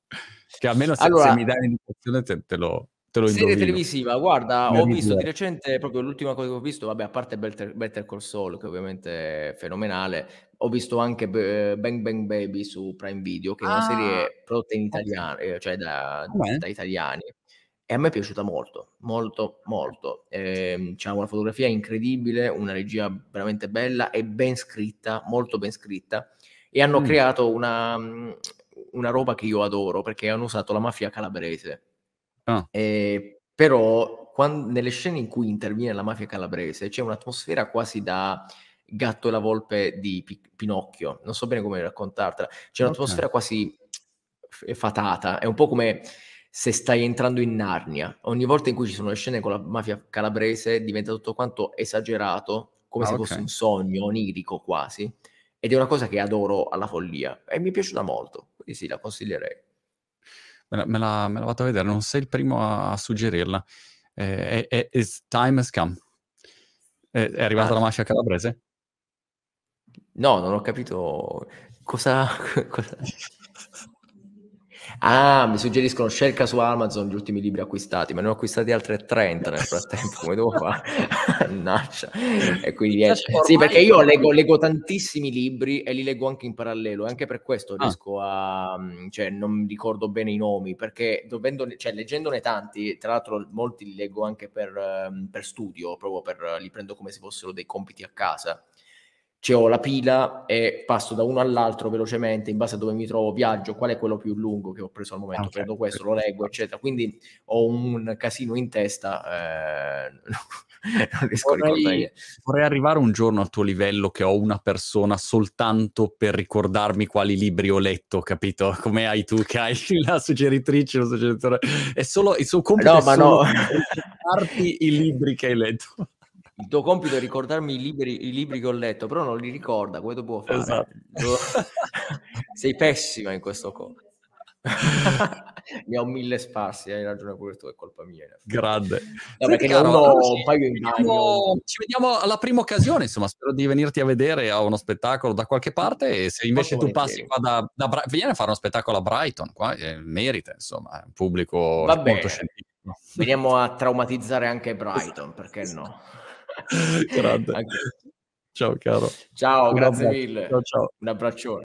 A: Che almeno se, allora, se mi dai un'indicazione te, te lo, te lo
B: Serie televisiva, guarda, ho visto di recente, proprio l'ultima cosa che ho visto, vabbè, a parte Better, Better Call Saul, che ovviamente è fenomenale, ho visto anche Bang Bang Baby su Prime Video, che è una ah, serie prodotta in italiano, okay. Eh, cioè da, da, italiani. E a me è piaciuta molto, molto, molto. Eh, c'è una fotografia incredibile, una regia veramente bella e ben scritta, molto ben scritta. E hanno mm. creato una, una roba che io adoro, perché hanno usato la mafia calabrese Ah. Eh, però quando, nelle scene in cui interviene la mafia calabrese c'è un'atmosfera quasi da gatto e la volpe di P- Pinocchio, non so bene come raccontartela, c'è un'atmosfera okay. quasi fatata, è un po' come se stai entrando in Narnia, ogni volta in cui ci sono le scene con la mafia calabrese diventa tutto quanto esagerato, come ah, se okay. fosse un sogno onirico quasi, ed è una cosa che adoro alla follia e mi è piaciuta molto, quindi sì, la consiglierei.
A: Me la, me la, me la vado a vedere, non sei il primo a, a suggerirla. Eh, è, è, time has come. È, è arrivata ah. la mafia calabrese?
B: No, non ho capito cosa... (laughs) cosa... Ah, mi suggeriscono cerca su Amazon gli ultimi libri acquistati, ma ne ho acquistati altre 30 nel frattempo, come devo fare? (laughs) Mannaggia. e quindi niente. Sì, perché io leggo, leggo, tantissimi libri e li leggo anche in parallelo, anche per questo ah. riesco a... Mm, cioè non ricordo bene i nomi, perché dovendo, cioè, leggendone tanti, tra l'altro molti li leggo anche per, ehm, per studio, proprio per, li prendo come se fossero dei compiti a casa cioè ho la pila e passo da uno all'altro velocemente in base a dove mi trovo, viaggio, qual è quello più lungo che ho preso al momento, okay. prendo questo, lo leggo, eccetera. Quindi ho un casino in testa, eh, (laughs) non riesco vorrei, a ricordare.
A: Vorrei arrivare un giorno al tuo livello che ho una persona soltanto per ricordarmi quali libri ho letto, capito? (laughs) Come hai tu che hai (laughs) la suggeritrice, lo suggeritore. È solo il suo compito
B: no, ma no.
A: i libri che hai letto
B: il tuo compito è ricordarmi i libri, i libri, che ho letto, però non li ricorda, come tu puoi fare? Esatto. (laughs) Sei pessima in questo coso. (laughs) ne ho mille sparsi, hai ragione pure tu, è colpa mia.
A: Grande.
B: No, perché caro, uno, un paio in
A: vediamo, ci vediamo alla prima occasione, insomma, spero di venirti a vedere a uno spettacolo da qualche parte e se invece tu passi qua da, da Bra- vieni a fare uno spettacolo a Brighton, qua eh, merita, insomma, è un pubblico
B: Va molto scientifico. Veniamo a traumatizzare anche Brighton, perché (laughs) no?
A: Grande. Ciao caro.
B: Ciao, Un grazie abbraccio. mille.
A: Ciao, ciao.
B: Un abbraccione.